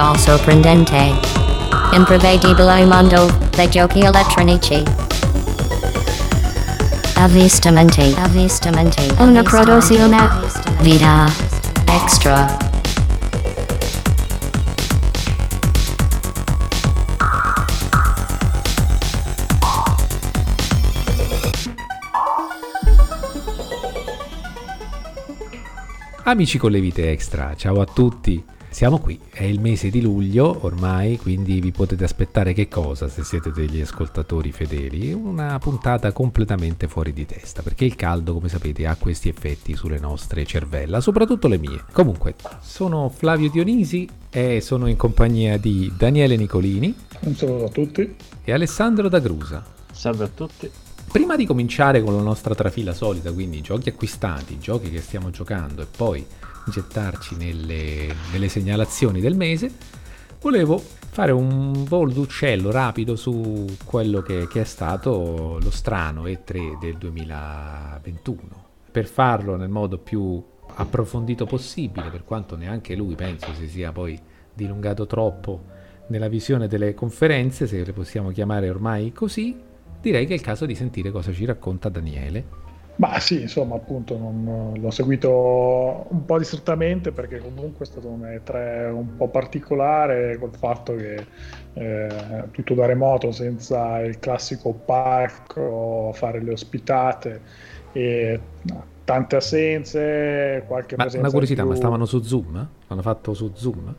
mondo sorprendente. Imprevedibile mondo dei giochi elettronici. Avvistamenti. Avvistamenti. Una produzione. Vita. Extra. Amici con le vite extra, ciao a tutti. Siamo qui, è il mese di luglio ormai, quindi vi potete aspettare che cosa se siete degli ascoltatori fedeli? Una puntata completamente fuori di testa, perché il caldo, come sapete, ha questi effetti sulle nostre cervella, soprattutto le mie. Comunque, sono Flavio Dionisi e sono in compagnia di Daniele Nicolini. Un saluto a tutti. E Alessandro D'Agrusa. Salve a tutti. Prima di cominciare con la nostra trafila solita, quindi giochi acquistati, giochi che stiamo giocando e poi gettarci nelle, nelle segnalazioni del mese, volevo fare un volo d'uccello rapido su quello che, che, è stato lo strano E3 del 2021. Per farlo nel modo più approfondito possibile, per quanto neanche lui penso si sia poi dilungato troppo nella visione delle conferenze, se le possiamo chiamare ormai così, direi che è il caso di sentire cosa ci racconta Daniele. Ma sì, insomma, appunto non, l'ho seguito un po' distrattamente perché comunque è stato un E3 un po' particolare col fatto che eh, tutto da remoto senza il classico parco, fare le ospitate e no, tante assenze, qualche ma, Una curiosità, ma stavano su Zoom? Hanno fatto su Zoom?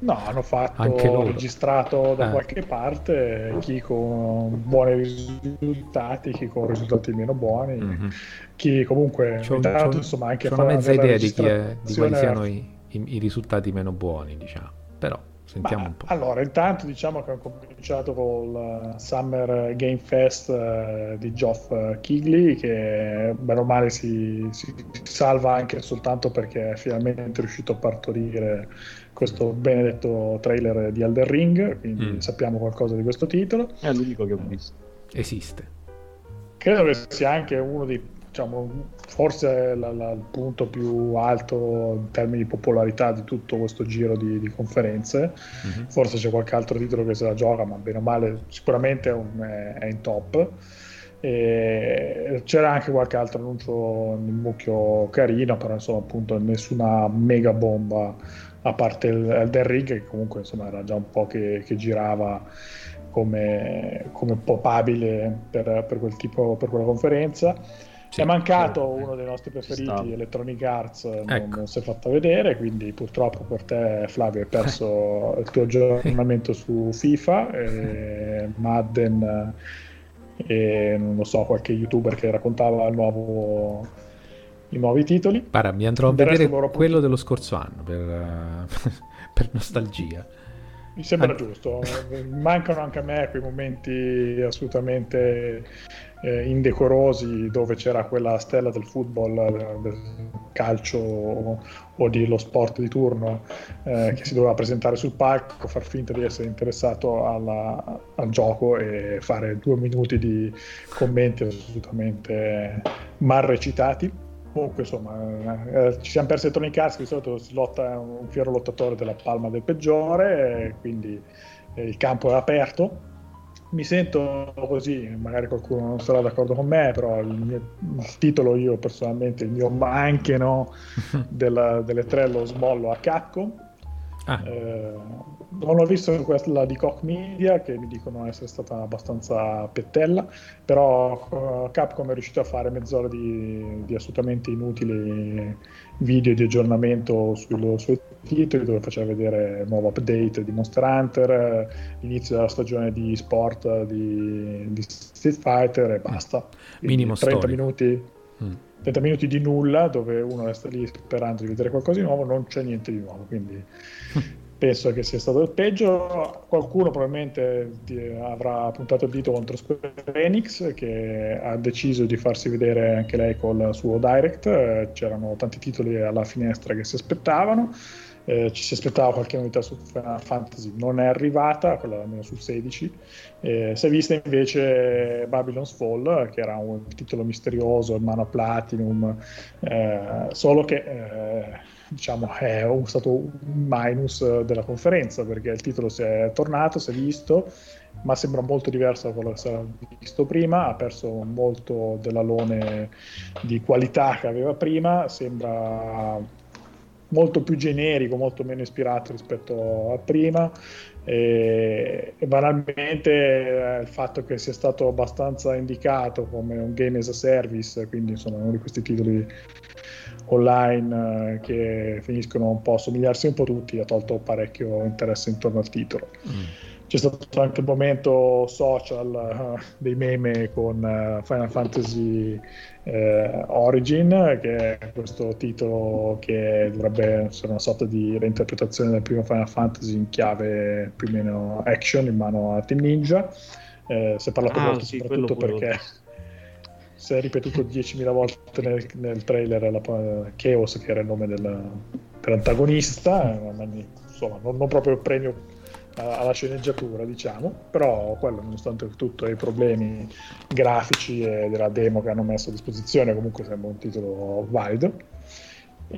No, hanno fatto registrato da ah. qualche parte chi con buoni risultati, chi con risultati meno buoni, mm-hmm. chi comunque c'ho, intanto, c'ho, insomma anche c'ho una mezza idea di, chi è, di quali siano i, i, i, risultati meno buoni, diciamo. Però sentiamo Ma, un po'. Allora, intanto diciamo che ho cominciato col Summer Game Fest uh, di Geoff Kigley che bene o male si, si salva anche soltanto perché è finalmente riuscito a partorire questo benedetto trailer di Elder Ring, quindi mm. sappiamo qualcosa di questo titolo. È l'unico che ho visto. Esiste. Credo che sia anche uno dei, diciamo, forse la, la, il punto più alto in termini di popolarità di tutto questo giro di, di conferenze. Mm-hmm. Forse c'è qualche altro titolo che se la gioca, ma bene o male sicuramente è, un, è, è in top. E c'era anche qualche altro annuncio nel mucchio carino, però insomma appunto nessuna mega bomba a parte il Elden Ring che comunque insomma era già un po' che, che girava come, come popabile per, per, quel tipo, per quella conferenza. Sì, è mancato sì, uno dei nostri preferiti, Electronic Arts, ecco. non, si è fatto vedere, quindi purtroppo per te Flavio hai perso il tuo aggiornamento su FIFA, Madden e non lo so, qualche youtuber che raccontava il nuovo i nuovi titoli. Para, mi andrò a vedere quello dello scorso anno per, per nostalgia. Mi sembra anche... giusto, mancano anche a me quei momenti assolutamente eh, indecorosi dove c'era quella stella del football, del calcio o, o dello sport di turno eh, che si doveva presentare sul palco, far finta di essere interessato alla, al gioco e fare due minuti di commenti assolutamente mal recitati Comunque, insomma, eh, ci siamo persi Tony Arts, di solito si lotta un fiero lottatore della palma del peggiore, quindi eh, il campo è aperto. Mi sento così, magari qualcuno non sarà d'accordo con me, però il, mio, il titolo io personalmente, il mio anche no, della, delle tre lo smollo a Capcom Ah. Eh, non ho visto quella di Koch Media che mi dicono essere stata abbastanza pettella, però uh, Capcom è riuscito a fare mezz'ora di, di assolutamente inutili video di aggiornamento sui suoi titoli dove faceva vedere il nuovo update di Monster Hunter, l'inizio della stagione di sport di, di Street Fighter e basta. Minimo 30 story. minuti. Mm. 30 minuti di nulla dove uno resta lì sperando di vedere qualcosa di nuovo, non c'è niente di nuovo, quindi penso che sia stato il peggio. Qualcuno probabilmente avrà puntato il dito contro Square Enix che ha deciso di farsi vedere anche lei col suo direct, c'erano tanti titoli alla finestra che si aspettavano. Eh, ci si aspettava qualche novità su Final Fantasy, non è arrivata, quella almeno sul 16. Eh, si è vista invece Babylon's Fall, che era un titolo misterioso in mano a Platinum, eh, solo che eh, diciamo, è stato un minus della conferenza perché il titolo si è tornato, si è visto, ma sembra molto diverso da quello che si era visto prima, ha perso molto dell'alone di qualità che aveva prima, sembra molto più generico, molto meno ispirato rispetto a prima e, e banalmente eh, il fatto che sia stato abbastanza indicato come un game as a service, quindi insomma uno di questi titoli online eh, che finiscono un po' a somigliarsi un po' tutti ha tolto parecchio interesse intorno al titolo. Mm c'è stato anche il momento social uh, dei meme con uh, Final Fantasy uh, Origin, che è questo titolo che dovrebbe essere una sorta di reinterpretazione del primo Final Fantasy in chiave più o meno action in mano a Team Ninja. Eh, si è parlato ah, molto sì, soprattutto perché si è ripetuto 10.000 volte nel, nel trailer la, Chaos, che era il nome del, dell'antagonista, insomma non, non proprio il premio alla sceneggiatura, diciamo, però quello nonostante tutto i problemi grafici e della demo che hanno messo a disposizione comunque sembra un titolo valido.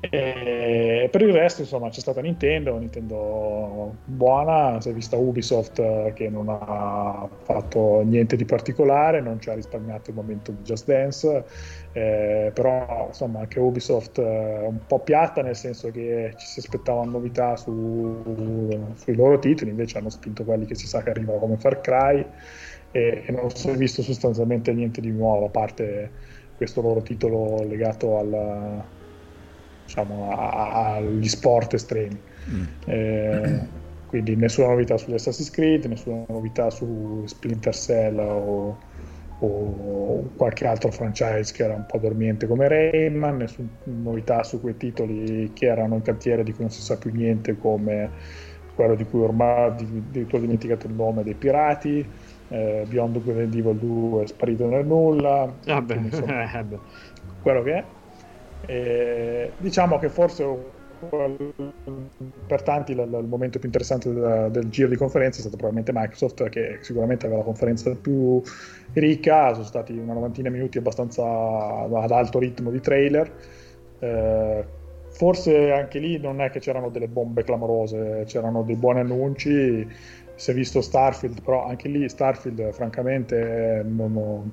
E per il resto, insomma, c'è stata Nintendo, Nintendo buona, si è vista Ubisoft che non ha fatto niente di particolare, non ci ha risparmiato il momento di Just Dance, eh, però insomma anche Ubisoft è un po' piatta nel senso che ci si aspettavano novità su, sui loro titoli, invece hanno spinto quelli che si sa che arrivano come Far Cry e, e non si è visto sostanzialmente niente di nuovo a parte questo loro titolo legato al diciamo, agli sport estremi. Mm. Eh, quindi nessuna novità sugli Assassin's Creed, nessuna novità su Splinter Cell o, o, qualche altro franchise che era un po' dormiente come Rayman, nessuna novità su quei titoli che erano in cantiere di cui non si sa più niente come quello di cui ormai di, di cui ho dimenticato il nome dei pirati. Eh, Beyond Good and Evil 2 è sparito nel nulla. Ah beh, quindi, insomma, quello che è. E diciamo che forse per tanti il, il momento più interessante del, del, giro di conferenza è stato probabilmente Microsoft che sicuramente aveva la conferenza più ricca, sono stati una novantina di minuti abbastanza ad alto ritmo di trailer. Eh, forse anche lì non è che c'erano delle bombe clamorose, c'erano dei buoni annunci. Si è visto Starfield, però anche lì Starfield francamente non,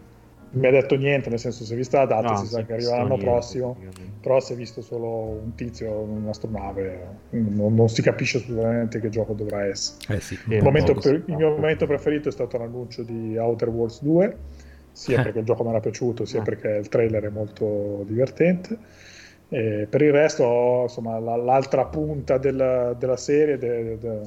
mi ha detto niente, nel senso si è vista la data, no, si sa che arriva l'anno niente, prossimo, però si è visto solo un tizio in un'astronave, non, non, si capisce assolutamente che gioco dovrà essere. Eh sì, il, per, il, mio momento preferito è stato l'annuncio di Outer Worlds 2, sia perché il gioco mi era piaciuto, sia perché il trailer è molto divertente. E per il resto, insomma, l'altra punta della, della serie de, de,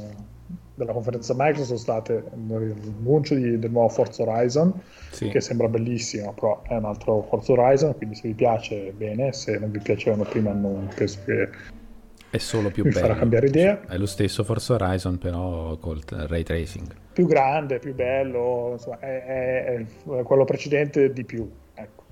della conferenza Microsoft sono state l'annuncio di, del nuovo Forza Horizon sì. che sembra bellissimo però è un altro Forza Horizon quindi se vi piace bene se non vi piacevano prima non penso che è solo più mi bello farà cambiare idea è lo stesso Forza Horizon però col ray tracing più grande più bello insomma, è, è, è quello precedente di più ecco.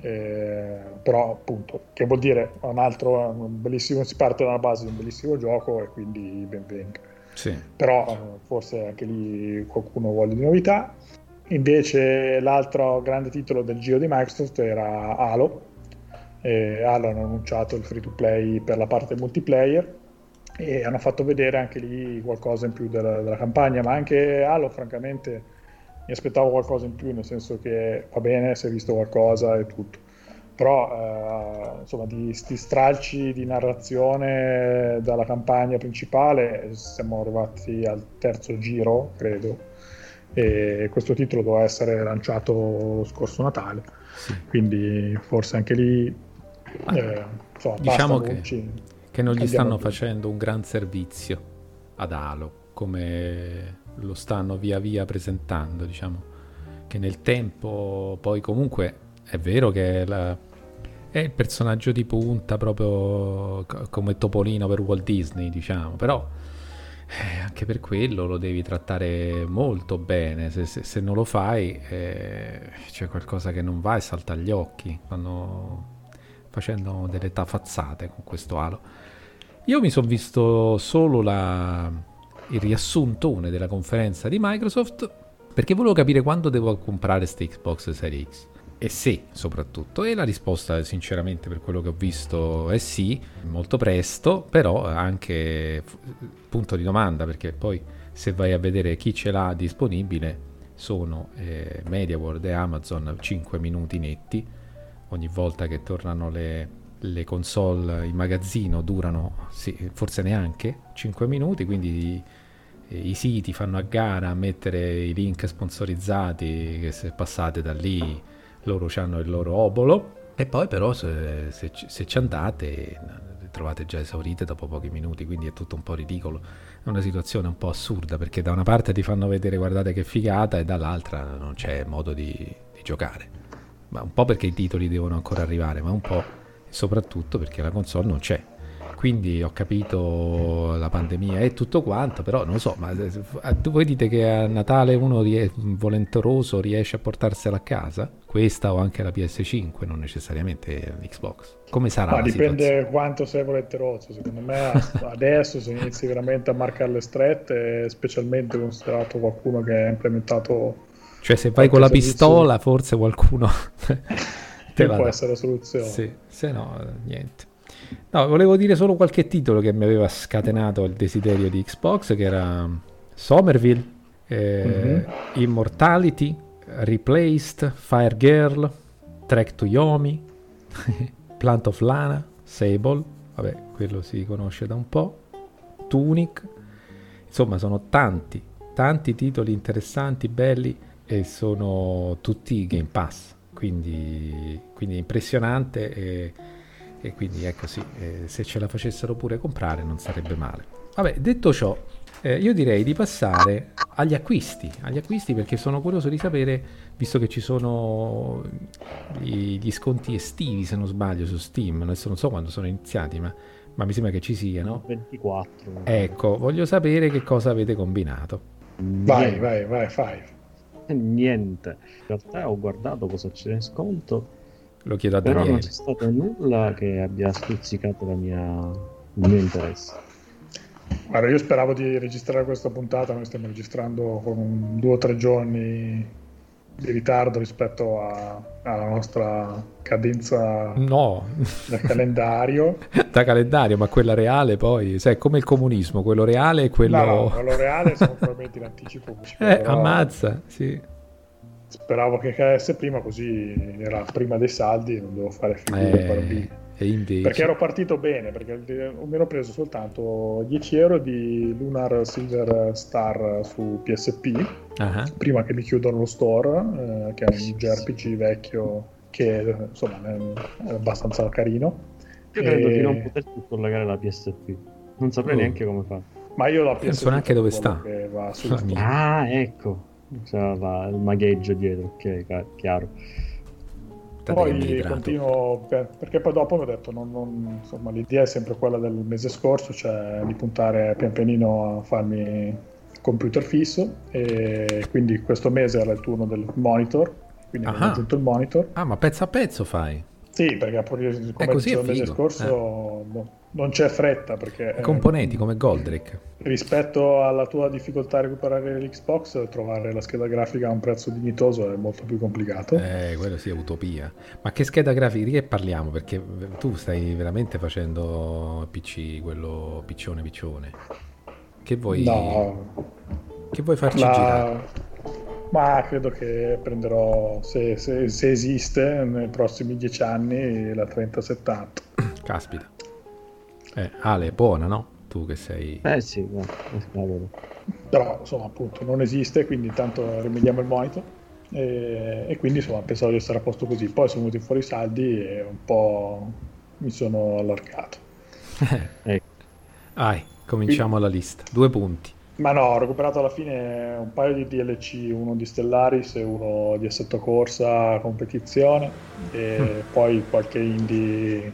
eh, però appunto che vuol dire un altro un bellissimo si parte dalla base di un bellissimo gioco e quindi ben venga sì. Però eh, forse anche lì qualcuno vuole di novità. Invece l'altro grande titolo del giro di Microsoft era Halo. E Halo hanno annunciato il free to play per la parte multiplayer e hanno fatto vedere anche lì qualcosa in più della, della campagna, ma anche Halo francamente mi aspettavo qualcosa in più, nel senso che va bene, si è visto qualcosa e tutto però eh, insomma di sti stralci di narrazione dalla campagna principale siamo arrivati al terzo giro credo e questo titolo doveva essere lanciato lo scorso Natale sì. quindi forse anche lì eh, insomma, diciamo che, che, non gli stanno più. facendo un gran servizio ad Halo come lo stanno via via presentando diciamo che nel tempo poi comunque è vero che la, è il personaggio di punta proprio come Topolino per Walt Disney, diciamo, però eh, anche per quello lo devi trattare molto bene, se, se, se non lo fai eh, c'è qualcosa che non va e salta agli occhi quando facendo delle tafazzate con questo alo. Io mi sono visto solo la, il riassuntone della conferenza di Microsoft perché volevo capire quando devo comprare questa Xbox Series X e se soprattutto. E la risposta sinceramente per quello che ho visto è sì, molto presto, però anche punto di domanda perché poi se vai a vedere chi ce l'ha disponibile sono eh, MediaWorld e Amazon 5 minuti netti ogni volta che tornano le, le console in magazzino durano sì, forse neanche 5 minuti quindi i siti fanno a gara a mettere i link sponsorizzati che se passate da lì loro hanno il loro obolo e poi però se, se, se ci andate trovate già esaurite dopo pochi minuti, quindi è tutto un po' ridicolo. È una situazione un po' assurda perché da una parte ti fanno vedere guardate che figata e dall'altra non c'è modo di, di giocare. Ma un po' perché i titoli devono ancora arrivare, ma un po' soprattutto perché la console non c'è quindi ho capito la pandemia e tutto quanto, però non lo so, ma eh, voi dite che a Natale uno rie- volenteroso riesce a portarsela a casa? Questa o anche la PS5, non necessariamente l'Xbox. Come sarà? Ma dipende situazione? quanto sei volenteroso, secondo me adesso se inizi veramente a marcare le strette, specialmente considerato qualcuno che ha implementato... Cioè se vai con la pistola forse qualcuno... te può essere la soluzione. Sì, se no niente. No, volevo dire solo qualche titolo che mi aveva scatenato il desiderio di Xbox, che era Somerville, eh, mm-hmm. Immortality, Replaced, Fire Girl, Track to Yomi, Plant of Lana, Sable, vabbè, quello si conosce da un po', Tunic, insomma sono tanti, tanti titoli interessanti, belli e sono tutti Game Pass, quindi, quindi impressionante e e quindi ecco sì, eh, se ce la facessero pure comprare non sarebbe male. Vabbè, detto ciò, eh, io direi di passare agli acquisti, agli acquisti perché sono curioso di sapere, visto che ci sono gli, gli sconti estivi, se non sbaglio, su Steam, adesso non so quando sono iniziati, ma, ma mi sembra che ci siano. 24. Ecco, voglio sapere che cosa avete combinato. Vai, vai, vai, fai. Niente. In realtà ho guardato cosa c'è in sconto lo chiedo a Però Daniele. non c'è stato nulla che abbia stuzzicato la mia, il mio interesse. Guarda, io speravo di registrare questa puntata, noi stiamo registrando con due o tre giorni di ritardo rispetto a, alla nostra cadenza no. del calendario. da calendario, ma quella reale poi, sai, come il comunismo, quello reale e quello... No, no, quello reale siamo probabilmente in anticipo. Eh, però... ammazza, sì speravo che cadesse prima così era prima dei saldi non devo fare figure eh, invece... perché ero partito bene perché mi ero preso soltanto 10 euro di Lunar Silver Star su PSP uh-huh. prima che mi chiudono lo store eh, che è un JRPG vecchio che insomma è abbastanza carino. Io credo e... di non poterci collegare la PSP non saprei oh. neanche come fare ma io la PSP non so neanche dove sta. ah ecco c'era la, il magheggio dietro, ok, chiaro. Poi continuo, perché poi dopo mi ho detto, non, non, insomma, l'idea è sempre quella del mese scorso, cioè di puntare pian pianino a farmi computer fisso e quindi questo mese era il turno del monitor, quindi ho aggiunto il monitor. Ah, ma pezzo a pezzo fai? Sì, perché come dicevo il mese scorso eh. no, non c'è fretta perché... Componenti eh, come Goldrake. Rispetto alla tua difficoltà a recuperare l'Xbox, trovare la scheda grafica a un prezzo dignitoso è molto più complicato. Eh, quello sì è utopia. Ma che scheda grafica? Di che parliamo? Perché tu stai veramente facendo PC, quello piccione piccione. Che vuoi... No. Che vuoi farci la... girare? Ma credo che prenderò, se, se, se esiste, nei prossimi dieci anni la 3070. Caspita. Eh, Ale, è buona, no? Tu che sei... Eh sì, no, Però, insomma, appunto, non esiste, quindi intanto rimediamo il monitor. E, e, quindi, insomma, pensavo di essere a posto così. Poi sono venuti fuori i saldi e un po' mi sono allargato. ecco. Vai, cominciamo quindi... la lista. Due punti. Ma no, ho recuperato alla fine un paio di DLC, uno di Stellaris e uno di Assetto Corsa competizione e mm. poi qualche indie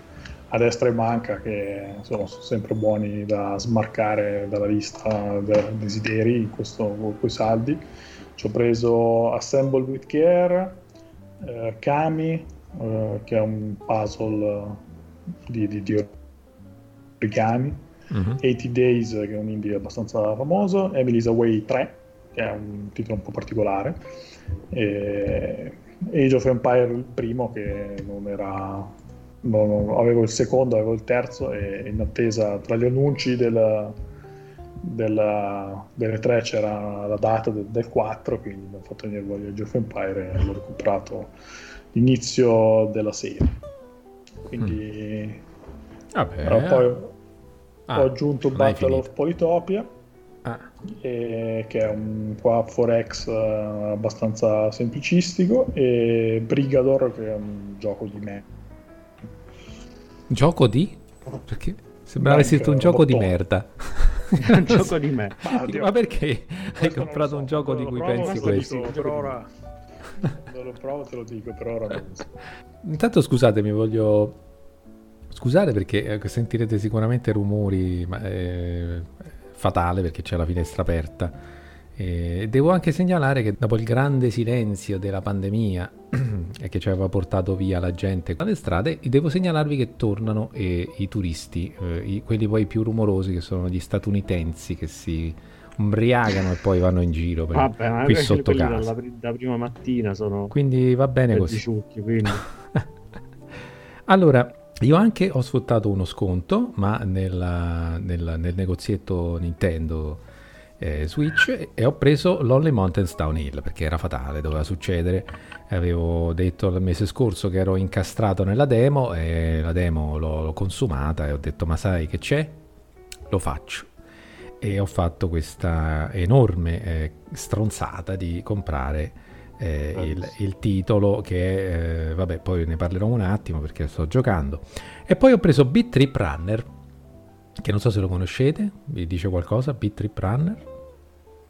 a destra e manca che insomma, sono sempre buoni da smarcare dalla lista dei desideri in questo, con quei saldi. Ci ho preso Assemble with Care, eh, Kami, eh, che è un puzzle di, di, di origami uh-huh. 80 Days, che è un indie abbastanza famoso, Emily's Away 3, che è un titolo un po' particolare. E Age of Empire il primo che non era non, avevo il secondo, avevo il terzo e in attesa tra gli annunci del, della, delle tre c'era la data del, del 4 quindi mi ho fatto venire voglia di of Empire e l'ho recuperato l'inizio della serie quindi mm. Vabbè. poi ah, ho aggiunto Battle of Politopia ah. e, che è un qua 4X uh, abbastanza semplicistico e Brigador che è un gioco di me gioco di? perché sembrava scritto un gioco bottone. di merda un gioco di me ma, ma perché hai comprato so. un gioco di cui pensi questo? per ora non lo provo te lo dico per ora non so. intanto scusatemi voglio Scusate perché eh, sentirete sicuramente rumori, ma è fatale perché c'è la finestra aperta. E devo anche segnalare che dopo il grande silenzio della pandemia e che ci aveva portato via la gente dalle strade, devo segnalarvi che tornano eh, i turisti, eh, i, quelli poi più rumorosi che sono gli statunitensi che si umbriagano e poi vanno in giro per, Vabbè, qui sotto casa. Dalla, da prima mattina sono quindi va bene così. Ciucchi, quindi. allora, io anche ho sfruttato uno sconto, ma nella, nella, nel negozietto Nintendo eh, Switch e ho preso l'Only Mountains Downhill perché era fatale, doveva succedere. Avevo detto il mese scorso che ero incastrato nella demo e la demo l'ho, l'ho consumata e ho detto ma sai che c'è? Lo faccio. E ho fatto questa enorme eh, stronzata di comprare eh, il, il, titolo che eh, vabbè poi ne parlerò un attimo perché sto giocando. E poi ho preso Beat Trip Runner che non so se lo conoscete vi dice qualcosa Beat Trip Runner?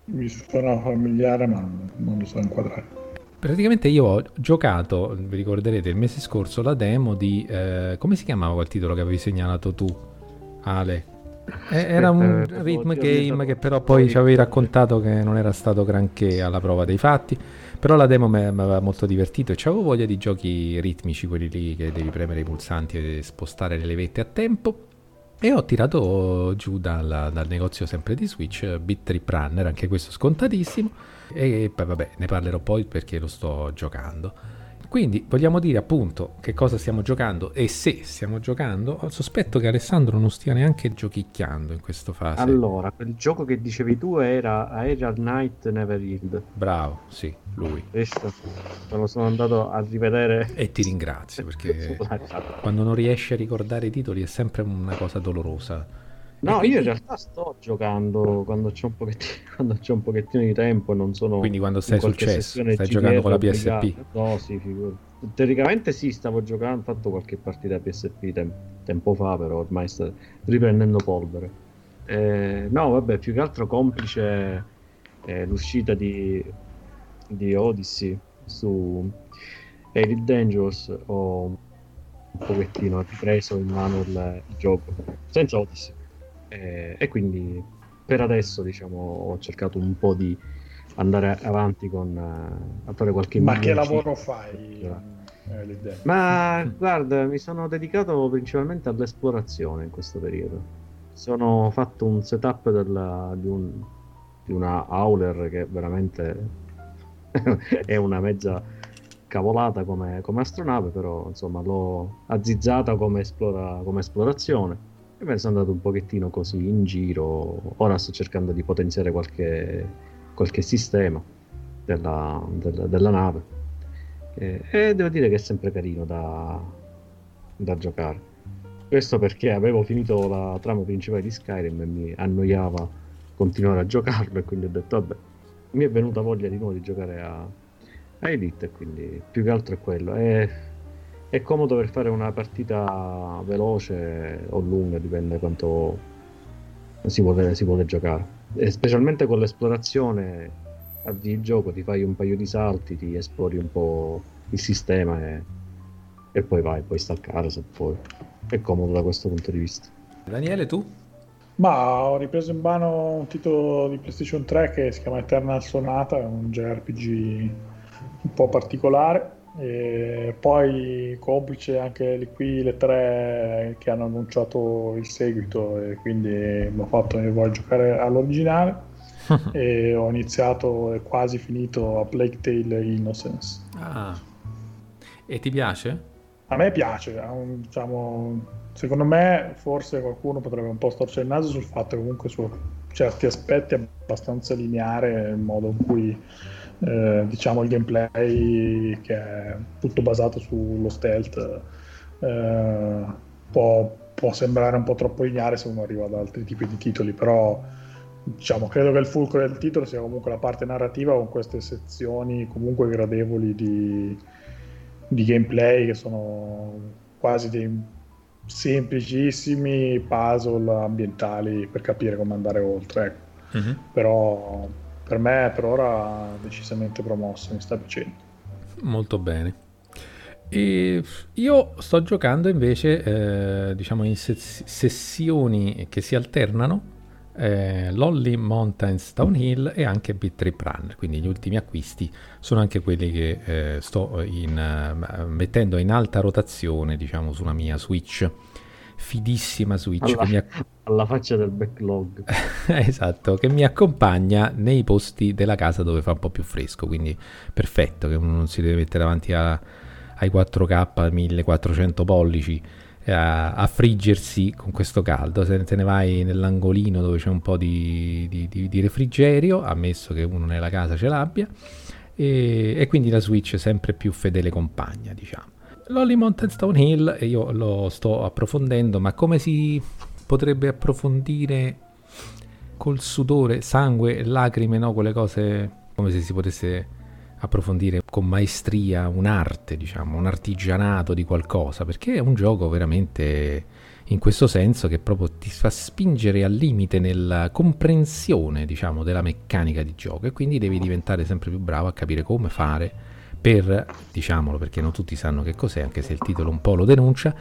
Mi suona familiare ma non lo so inquadrare. Praticamente io ho giocato vi ricorderete il mese scorso la demo di eh, come si chiamava quel titolo che avevi segnalato tu Ale era un rhythm game che però poi ci avevi raccontato che non era stato granché alla prova dei fatti però la demo mi aveva molto divertito e avevo voglia di giochi ritmici, quelli lì che devi premere i pulsanti e spostare le levette a tempo. E ho tirato giù dal, dal negozio sempre di Switch Beat Trip Runner, anche questo scontatissimo. E poi vabbè, ne parlerò poi perché lo sto giocando. Quindi vogliamo dire appunto che cosa stiamo giocando e se stiamo giocando, sospetto che Alessandro non stia neanche giochicchiando in questa fase. Allora, quel gioco che dicevi tu era Aerial Night Never Yield. Bravo, sì, lui. Questo, me lo sono andato a rivedere. E ti ringrazio perché quando non riesci a ricordare i titoli è sempre una cosa dolorosa. No, quindi... io in realtà sto giocando quando c'è un pochettino, quando c'è un pochettino di tempo e non sono. Quindi quando stai successo, stai giocando con la PSP? No, sì, figurati. Teoricamente sì, stavo giocando, ho fatto qualche partita PSP tem- tempo fa, però ormai sta riprendendo polvere. Eh, no, vabbè, più che altro complice eh, l'uscita di, di Odyssey su Elite Dangerous ho un pochettino ripreso in mano il, il gioco senza Odyssey e, e, quindi per adesso diciamo ho cercato un po' di andare avanti con uh, a fare qualche ma che lavoro fai eh, ma guarda mi sono dedicato principalmente all'esplorazione in questo periodo. Sono fatto un setup della, di, un, di una Howler che veramente è una mezza cavolata come, come, astronave però insomma l'ho azzizzata come, esplora, come esplorazione e me ne sono andato un pochettino così in giro. Ora sto cercando di potenziare qualche, qualche sistema della, della, della nave. E, e, devo dire che è sempre carino da, da giocare. Questo perché avevo finito la trama principale di Skyrim e mi annoiava continuare a giocarlo e quindi ho detto vabbè, mi è venuta voglia di nuovo di giocare a, a Elite quindi più che altro è quello. E è comodo per fare una partita veloce o lunga, dipende quanto si vuole, si vuole giocare. E specialmente con l'esplorazione, il gioco, ti fai un paio di salti, ti esplori un po' il sistema e, e poi vai, puoi staccare se vuoi. È comodo da questo punto di vista. Daniele, tu? Ma ho ripreso in mano un titolo di PlayStation 3 che si chiama Eternal Sonata, è un JRPG un po' particolare e poi complice anche qui le tre che hanno annunciato il seguito e quindi mi ho fatto mi voglio giocare all'originale. E ho iniziato e quasi finito a Plague Tale Innocence. Ah, E ti piace? A me piace, un, diciamo, secondo me forse qualcuno potrebbe un po' storcere il naso sul fatto che comunque su certi aspetti è abbastanza lineare il modo in cui eh, diciamo il gameplay che è tutto basato sullo stealth eh, può, può, sembrare un po' troppo lineare se uno arriva ad altri tipi di titoli però diciamo credo che il fulcro del titolo sia comunque la parte narrativa con queste sezioni comunque gradevoli di, di gameplay che sono quasi dei semplicissimi puzzle ambientali per capire come andare oltre. Ecco. Uh-huh. Però per me per ora decisamente promosso, mi sta piacendo. Molto bene. E io sto giocando invece, eh, diciamo, in ses- sessioni che si alternano. Eh, Lolly Mountains Downhill e anche Beat Trip Runner quindi gli ultimi acquisti sono anche quelli che eh, sto in, uh, mettendo in alta rotazione diciamo sulla mia Switch fidissima Switch alla, mi, alla faccia del backlog. esatto, che mi accompagna nei posti della casa dove fa un po' più fresco, quindi perfetto che uno non si deve mettere davanti a, ai 4K 1400 pollici eh, a, a, friggersi con questo caldo, se te ne vai nell'angolino dove c'è un po' di, di, di, di refrigerio, ammesso che uno nella casa ce l'abbia, e, e quindi la Switch è sempre più fedele compagna, diciamo. Lolly Mountain Stone Hill, io lo sto approfondendo, ma come si potrebbe approfondire col sudore, sangue, lacrime, no? Quelle cose come se si potesse approfondire con maestria un'arte, diciamo, un artigianato di qualcosa, perché è un gioco veramente in questo senso che proprio ti fa spingere al limite nella comprensione, diciamo, della meccanica di gioco e quindi devi diventare sempre più bravo a capire come fare per, diciamolo perché non tutti sanno che cos'è, anche se il titolo un po' lo denuncia,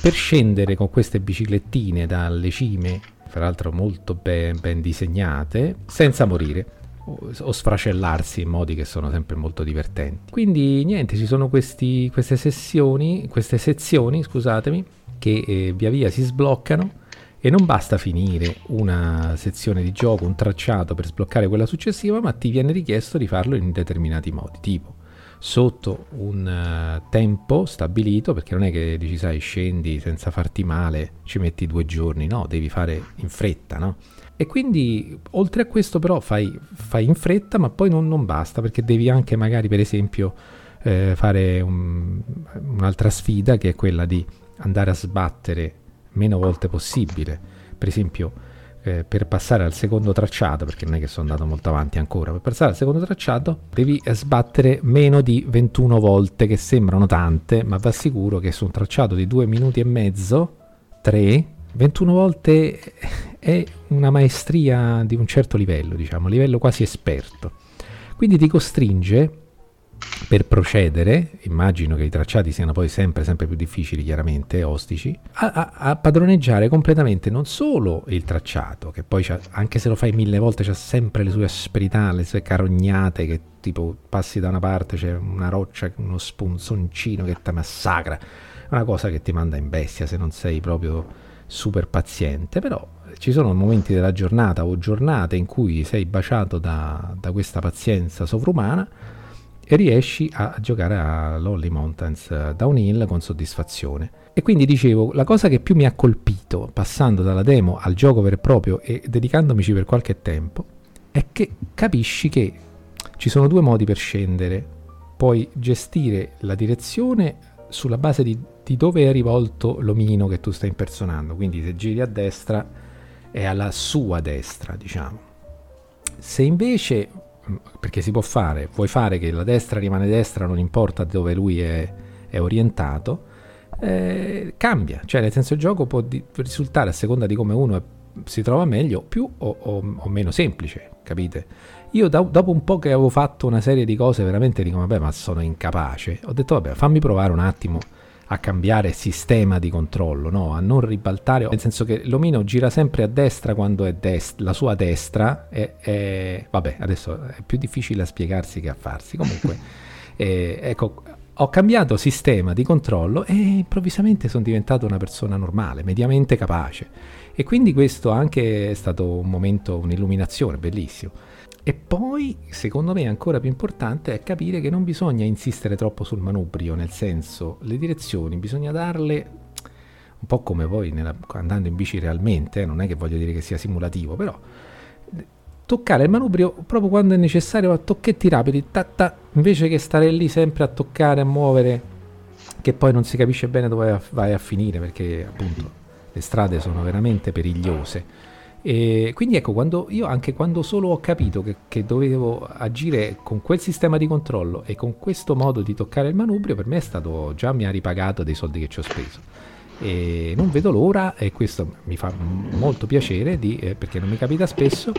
per scendere con queste biciclettine dalle cime, fra l'altro molto ben, ben disegnate, senza morire o, sfracellarsi in modi che sono sempre molto divertenti. Quindi niente, ci sono questi, queste sessioni, queste sezioni, scusatemi, che eh, via via si sbloccano e non basta finire una sezione di gioco, un tracciato per sbloccare quella successiva, ma ti viene richiesto di farlo in determinati modi, tipo sotto un uh, tempo stabilito, perché non è che dici sai scendi senza farti male, ci metti due giorni, no, devi fare in fretta, no? E quindi oltre a questo però fai, fai in fretta, ma poi non, non, basta, perché devi anche magari per esempio eh, fare un, un'altra sfida che è quella di andare a sbattere meno volte possibile. Per esempio eh, per passare al secondo tracciato, perché non è che sono andato molto avanti ancora, per passare al secondo tracciato devi sbattere meno di 21 volte, che sembrano tante, ma va sicuro che su un tracciato di 2 minuti e mezzo, 3, 21 volte è una maestria di un certo livello, diciamo, livello quasi esperto. Quindi ti costringe per procedere, immagino che i tracciati siano poi sempre, sempre più difficili, chiaramente, ostici, a, a, a padroneggiare completamente non solo il tracciato, che poi anche se lo fai mille volte c'ha sempre le sue asperità, le sue carognate, che tipo passi da una parte c'è una roccia, uno spunzoncino che ti massacra, una cosa che ti manda in bestia se non sei proprio super paziente, però ci sono momenti della giornata o giornate in cui sei baciato da, da questa pazienza sovrumana e riesci a giocare a Lolly Mountains eh, Downhill con soddisfazione. E quindi dicevo, la cosa che più mi ha colpito passando dalla demo al gioco vero e proprio e dedicandomici per qualche tempo è che capisci che ci sono due modi per scendere. Puoi gestire la direzione sulla base di, di dove è rivolto l'omino che tu stai impersonando. Quindi se giri a destra è alla sua destra, diciamo. Se invece perché si può fare, vuoi fare che la destra rimane destra, non importa dove lui è, è orientato, eh, cambia, cioè nel senso il gioco può di- risultare a seconda di come uno è, si trova meglio, più o, o, o meno semplice, capite? Io da, dopo un po' che avevo fatto una serie di cose veramente dico, vabbè ma sono incapace, ho detto vabbè fammi provare un attimo a cambiare sistema di controllo, no? a non ribaltare, nel senso che l'omino gira sempre a destra quando è dest- la sua destra è, è, vabbè, adesso è più difficile a spiegarsi che a farsi, comunque, eh, ecco, ho cambiato sistema di controllo e improvvisamente sono diventato una persona normale, mediamente capace. E quindi questo anche è stato un momento, un'illuminazione, bellissimo. E poi, secondo me, ancora più importante è capire che non bisogna insistere troppo sul manubrio, nel senso, le direzioni bisogna darle un po' come poi nella, andando in bici realmente, eh, non è che voglio dire che sia simulativo, però toccare il manubrio proprio quando è necessario a tocchetti rapidi, ta, ta, invece che stare lì sempre a toccare, a muovere, che poi non si capisce bene dove vai a finire perché appunto le strade sono veramente perigliose. E quindi ecco, quando io anche quando solo ho capito che, che, dovevo agire con quel sistema di controllo e con questo modo di toccare il manubrio, per me è stato già mi ha ripagato dei soldi che ci ho speso. E non vedo l'ora, e questo mi fa molto piacere di, eh, perché non mi capita spesso,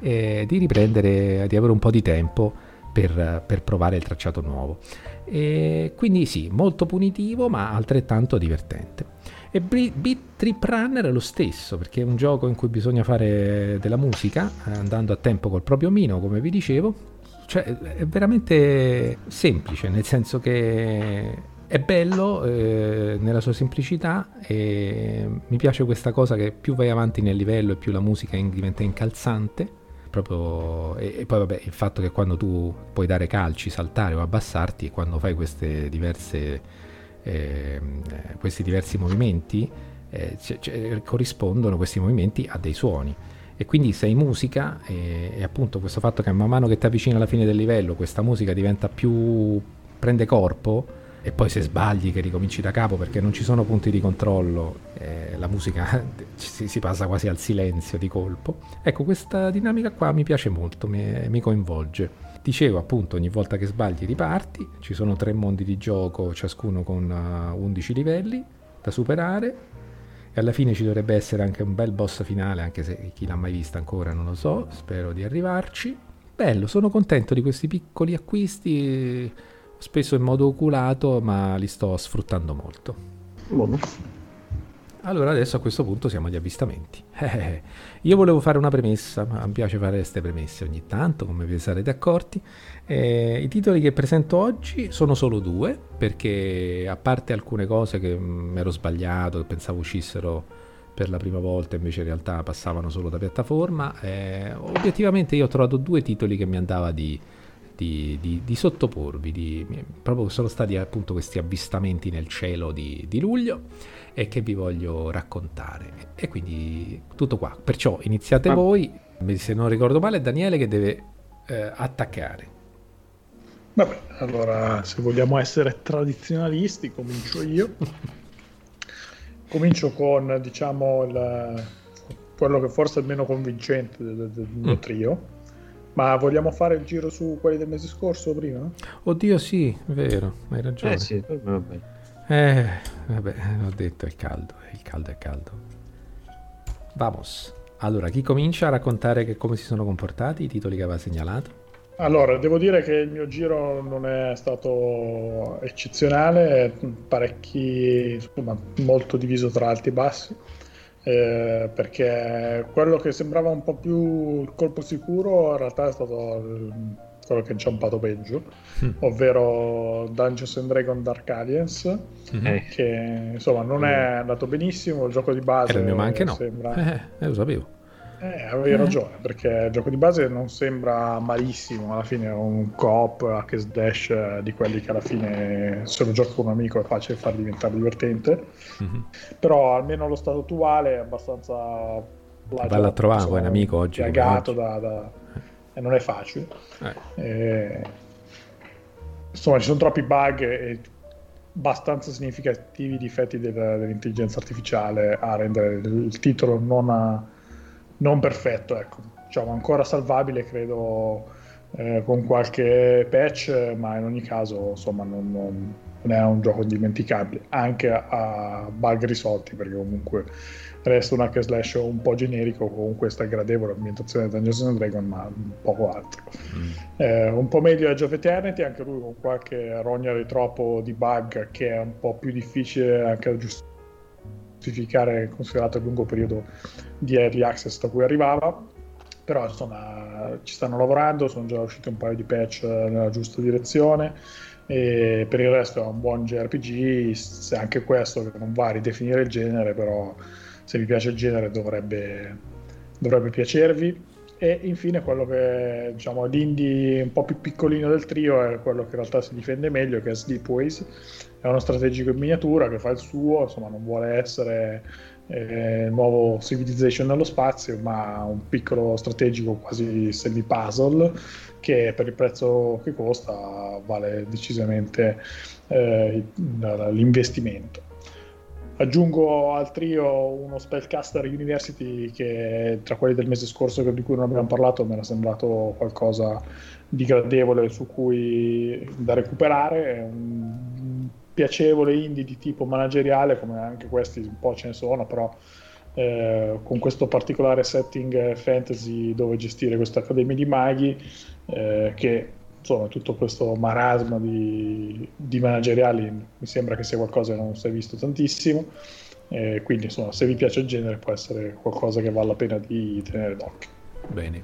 eh, di riprendere, di avere un po' di tempo per, per provare il tracciato nuovo. E quindi sì, molto punitivo, ma altrettanto divertente. E Beat Trip Runner è lo stesso, perché è un gioco in cui bisogna fare della musica, andando a tempo col proprio mino, come vi dicevo. Cioè, è veramente semplice, nel senso che è bello eh, nella sua semplicità e mi piace questa cosa che più vai avanti nel livello e più la musica diventa incalzante. Proprio, e, e, poi vabbè il fatto che quando tu puoi dare calci, saltare o abbassarti quando fai queste diverse eh, questi diversi movimenti eh, c- c- corrispondono questi movimenti a dei suoni. E quindi sei musica e, e, appunto questo fatto che man mano che ti avvicini alla fine del livello questa musica diventa più prende corpo e poi se sbagli che ricominci da capo perché non ci sono punti di controllo eh, la musica si, si, passa quasi al silenzio di colpo. Ecco questa dinamica qua mi piace molto mi, mi coinvolge Dicevo appunto ogni volta che sbagli riparti, ci sono tre mondi di gioco, ciascuno con uh, 11 livelli da superare e alla fine ci dovrebbe essere anche un bel boss finale, anche se chi l'ha mai vista ancora non lo so, spero di arrivarci. Bello, sono contento di questi piccoli acquisti, spesso in modo oculato, ma li sto sfruttando molto. Buono. Allora adesso a questo punto siamo agli avvistamenti. Io volevo fare una premessa, ma mi piace fare queste premesse ogni tanto, come vi sarete accorti. Eh, I titoli che presento oggi sono solo due, perché a parte alcune cose che mi ero sbagliato, che pensavo uscissero per la prima volta, invece in realtà passavano solo da piattaforma, eh, obiettivamente io ho trovato due titoli che mi andava di, di, di, di sottoporvi, di, proprio sono stati appunto questi avvistamenti nel cielo di, di luglio e che vi voglio raccontare. E quindi tutto qua. Perciò iniziate ah. voi. Se non ricordo male, è Daniele che deve eh, attaccare. Vabbè, allora se vogliamo essere tradizionalisti, comincio io. comincio con diciamo il, quello che forse è il meno convincente del, del mio mm. trio. Ma vogliamo fare il giro su quelli del mese scorso prima? Oddio, sì, è vero, hai ragione. Eh sì, vabbè. Eh, vabbè, ho detto, è caldo, il caldo è caldo. Vamos. Allora, chi comincia a raccontare come si sono comportati i titoli che aveva segnalato? Allora, devo dire che il mio giro non è stato eccezionale, parecchi, insomma, molto diviso tra alti e bassi, eh, perché quello che sembrava un po' più il colpo sicuro in realtà è stato quello che è inciampato peggio, mm. ovvero Dungeons and Dragons Dark Aliens, mm-hmm. che insomma non è andato benissimo, il gioco di base... Era il mio ma anche no, sembra... eh, eh, lo sapevo. Eh, avevi eh. ragione, perché il gioco di base non sembra malissimo, alla fine è un co-op hack slash eh, di quelli che alla fine se lo gioco con un amico è facile far diventare divertente, mm-hmm. però almeno lo stato attuale è abbastanza... Valla a trovare un amico oggi. Piagato da, da e non è facile. Eh. E, insomma, ci sono troppi bug e abbastanza significativi difetti del, dell'intelligenza artificiale a rendere il titolo non, a, non perfetto. Ecco. Diciamo, ancora salvabile, credo, eh, con qualche patch, ma in ogni caso, insomma, non, non, non è un gioco indimenticabile, anche a bug risolti, perché comunque resta un hack slash un po' generico con questa gradevole ambientazione di Dungeons and Dragons ma poco altro. Mm. eh, un po' meglio Age of Eternity anche lui con qualche rogna di troppo di bug che è un po' più difficile anche da giustificare considerato il lungo periodo di early access da cui arrivava. Però insomma ci stanno lavorando sono già usciti un paio di patch nella giusta direzione. E per il resto è un buon JRPG se anche questo che non va a ridefinire il genere però se vi piace il genere dovrebbe, dovrebbe piacervi E infine quello che diciamo l'indie un po' più piccolino del trio è quello che in realtà si difende meglio, che è Sleepways. È uno strategico in miniatura che fa il suo, insomma non vuole essere eh, il nuovo Civilization nello spazio, ma un piccolo strategico quasi semi-puzzle che per il prezzo che costa vale decisamente eh, l'investimento. Aggiungo al trio uno Spellcaster University che tra quelli del mese scorso di cui non abbiamo parlato mi era sembrato qualcosa di gradevole su cui da recuperare. È un piacevole indie di tipo manageriale, come anche questi un po' ce ne sono, però eh, con questo particolare setting fantasy dove gestire questa accademia di maghi eh, che insomma tutto questo marasma di, di, manageriali mi sembra che sia qualcosa che non si è visto tantissimo. Eh, quindi insomma se vi piace il genere può essere qualcosa che vale la pena di tenere d'occhio. Bene.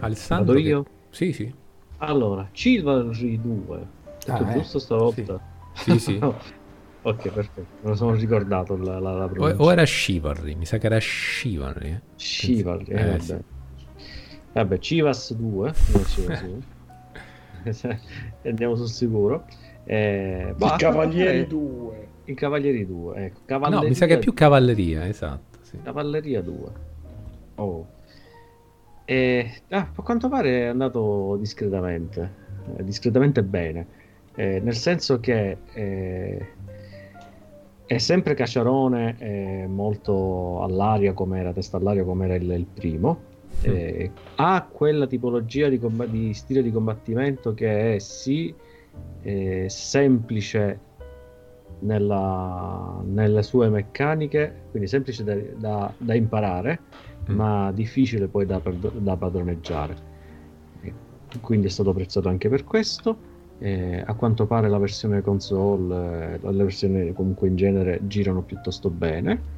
Alessandro Vado io? Che... sì sì. Allora Chivalry 2 ah, giusto stavolta? sì. Sì, sì. ok perfetto. Me lo sono ricordato la, la, la o, o, era Chivalry mi sa che era Chivalry eh? Chivalry eh, eh, sì. vabbè Chivas 2 non Chivas 2 andiamo sul sicuro. Eh, I Cavalieri 2. I Cavalieri 2, ecco. Cavalleria no, mi sa che è più Cavalleria, esatto. Sì. Cavalleria 2. Oh. E, ah, a quanto pare è andato discretamente, eh, discretamente bene, eh, nel senso che eh, è sempre cacciarone, molto all'aria come era, testa all'aria come era il, il primo, eh, ha quella tipologia di, comb- di, stile di combattimento che è sì eh, semplice nella, nelle sue meccaniche, quindi semplice da, da, da imparare, mm. ma difficile poi da, da padroneggiare. quindi è stato apprezzato anche per questo. Eh, a quanto pare la versione console, eh, le versioni comunque in genere girano piuttosto bene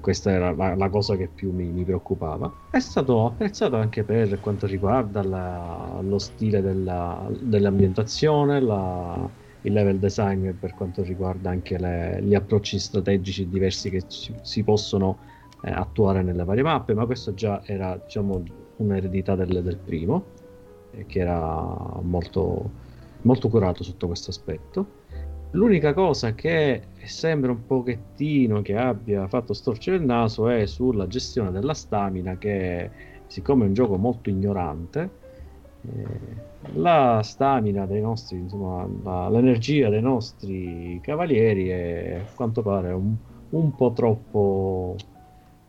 questa era la, la, cosa che più mi, mi, preoccupava. È stato apprezzato anche per quanto riguarda la, lo stile della, dell'ambientazione, la, il level design per quanto riguarda anche le, gli approcci strategici diversi che ci, si possono eh, attuare nelle varie mappe, ma questo già era diciamo, un'eredità del, del primo, eh, che era molto, molto curato sotto questo aspetto. L'unica cosa che sembra un pochettino che abbia fatto storcere il naso è sulla gestione della stamina che siccome è un gioco molto ignorante eh, la stamina dei nostri insomma la, l'energia dei nostri cavalieri è a quanto pare un, un po' troppo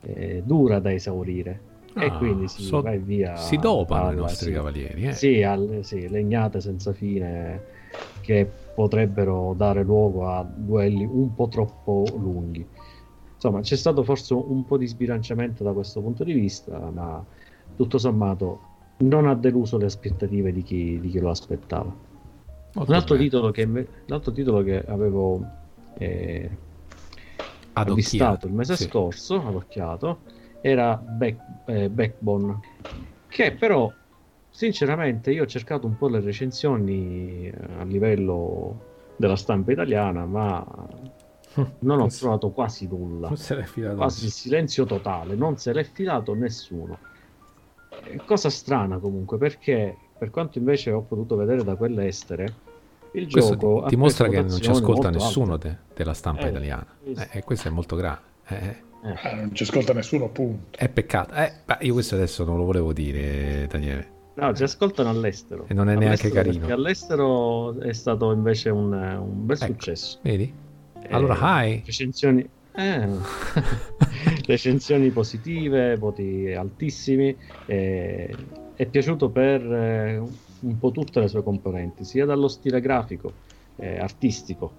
eh, dura da esaurire ah, e quindi si so, va via si dopano i nostri sì, cavalieri eh. sì, al, sì, legnate senza fine che potrebbero dare luogo a duelli un po' troppo lunghi. Insomma, c'è stato forse un po' di sbilanciamento da questo punto di vista, ma tutto sommato non ha deluso le aspettative di chi, di chi lo aspettava. Un altro, titolo che, un altro titolo che avevo eh, avvistato il mese sì. scorso, adocchiato, era Back, eh, Backbone, che però Sinceramente, io ho cercato un po' le recensioni eh, a livello della stampa italiana, ma non ho trovato quasi nulla. Non se l'è fidato. Quasi silenzio totale, non se l'è fidato nessuno. Cosa strana comunque, perché per quanto invece ho potuto vedere da quelle estere, il questo gioco dimostra che non ci ascolta nessuno de, della stampa eh, italiana. Eh, e questo è molto grave. Eh. Eh, non ci ascolta nessuno, punto. È peccato. Eh, io questo adesso non lo volevo dire, Daniele. No, ci ascoltano all'estero. E non è neanche carino. All'estero è stato invece un, un bel ecco, successo. Vedi? Allora, eh, hi. Recensioni, eh, recensioni positive, voti altissimi. Eh, è piaciuto per eh, un po' tutte le sue componenti, sia dallo stile grafico, eh, artistico,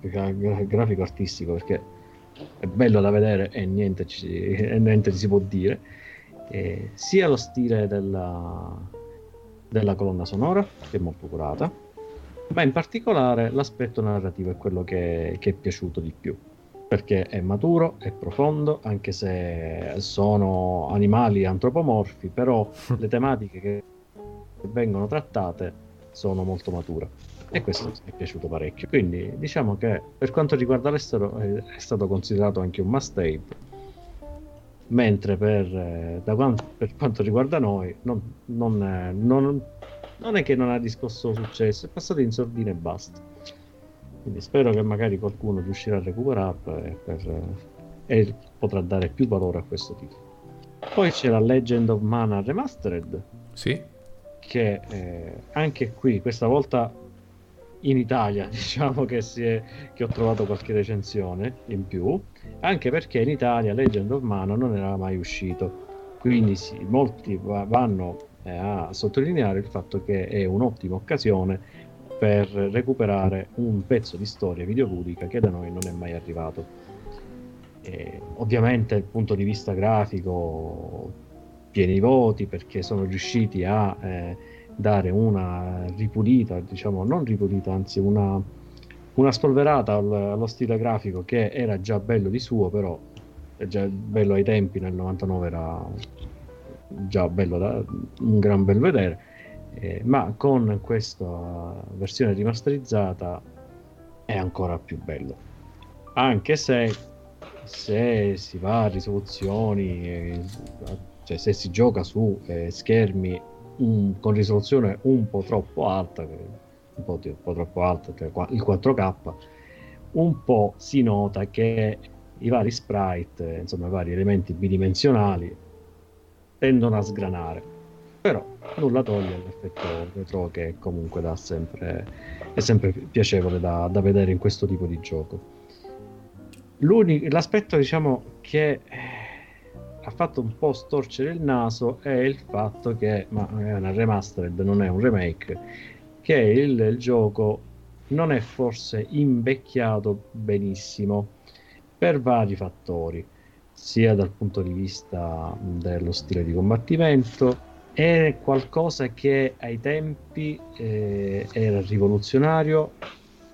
grafico artistico, perché è bello da vedere e niente, ci, e niente si può dire eh, sia lo stile della, della colonna sonora, che è molto curata, ma in particolare l'aspetto narrativo è quello che, che, è piaciuto di più perché è maturo, è profondo, anche se sono animali antropomorfi, però le tematiche che vengono trattate sono molto mature e questo mi è piaciuto parecchio. Quindi diciamo che per quanto riguarda l'estero è stato considerato anche un must have mentre per, eh, quanto, per, quanto riguarda noi non, non, eh, non, non, è che non ha discosso successo, è passato in sordina e basta. Quindi spero che magari qualcuno riuscirà a recuperarlo e, per, e potrà dare più valore a questo titolo. Poi c'è la Legend of Mana Remastered. Sì. Che eh, anche qui, questa volta in Italia, diciamo che, è, che, ho trovato qualche recensione in più, anche perché in Italia Legend of Mana non era mai uscito. Quindi sì, molti vanno eh, a sottolineare il fatto che è un'ottima occasione per recuperare un pezzo di storia videoludica che da noi non è mai arrivato. E, ovviamente dal punto di vista grafico pieni voti perché sono riusciti a eh, dare una ripulita, diciamo non ripulita, anzi una, una spolverata allo stile grafico che era già bello di suo, però è già bello ai tempi, nel 99 era già bello da un gran bel vedere, eh, ma con questa versione rimasterizzata è ancora più bello. Anche se, se si va a risoluzioni, eh, cioè se si gioca su eh, schermi un, con risoluzione un po' troppo alta, un po', un po troppo alta, cioè il 4K, un po' si nota che i vari sprite, insomma i vari elementi bidimensionali tendono a sgranare. Però nulla toglie all'effetto retro che comunque dà sempre, è sempre piacevole da, da vedere in questo tipo di gioco. L'unico, l'aspetto diciamo che ha fatto un po' storcere il naso è il fatto che, ma è una remastered, non è un remake, che il, il gioco non è forse invecchiato benissimo per vari fattori, sia dal punto di vista dello stile di combattimento, è qualcosa che ai tempi eh, era rivoluzionario,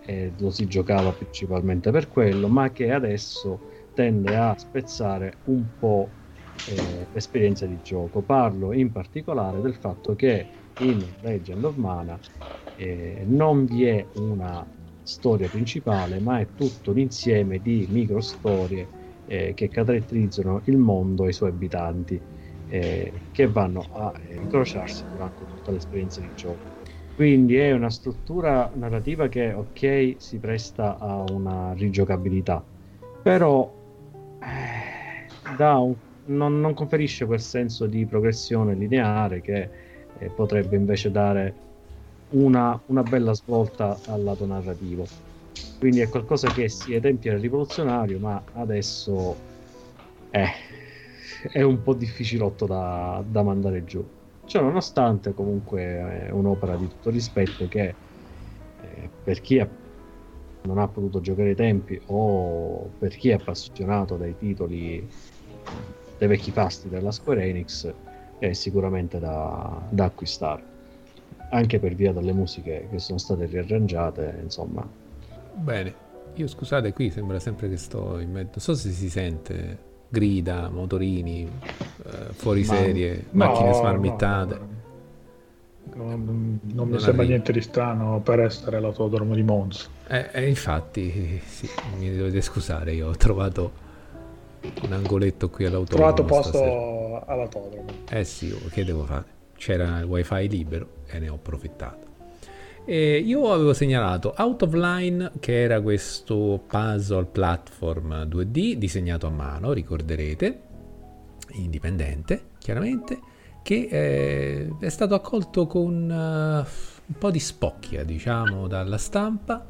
e lo si giocava principalmente per quello, ma che adesso tende a spezzare un po' eh, l'esperienza di gioco. Parlo in particolare del fatto che in Legend of Mana eh, non vi è una storia principale, ma è tutto un insieme di micro storie eh, che caratterizzano il mondo e i suoi abitanti, eh, che vanno a eh, incrociarsi durante tutta l'esperienza di gioco. Quindi è una struttura narrativa che, ok, si presta a una rigiocabilità, però eh, un non, non, conferisce quel senso di progressione lineare che eh, potrebbe invece dare una, una, bella svolta al lato narrativo. Quindi è qualcosa che si ai tempi era rivoluzionario, ma adesso è, è un po' difficilotto da, da mandare giù. Cioè, nonostante comunque è un'opera di tutto rispetto che eh, per chi ha, non ha potuto giocare ai tempi o per chi è appassionato dai titoli dei vecchi pasti della Square Enix è sicuramente da, da acquistare. Anche per via delle musiche che sono state riarrangiate insomma. Bene. Io scusate qui sembra sempre che sto in mezzo. Non so se si sente grida motorini eh, fuori Ma, serie no, macchine smarmittate. no, no. Non, non, mi sembra niente di strano per essere l'autodromo di Monza. Eh, eh, infatti, sì, mi dovete scusare, io ho trovato un angoletto qui all'autodromo. Trovato posto stasera. all'autodromo. Eh sì, oh, che devo fare? C'era il wifi libero e ne ho approfittato. E io avevo segnalato Out of Line, che era questo puzzle platform 2D disegnato a mano, ricorderete, indipendente, chiaramente, che eh, è stato accolto con uh, un po' di spocchia, diciamo, dalla stampa.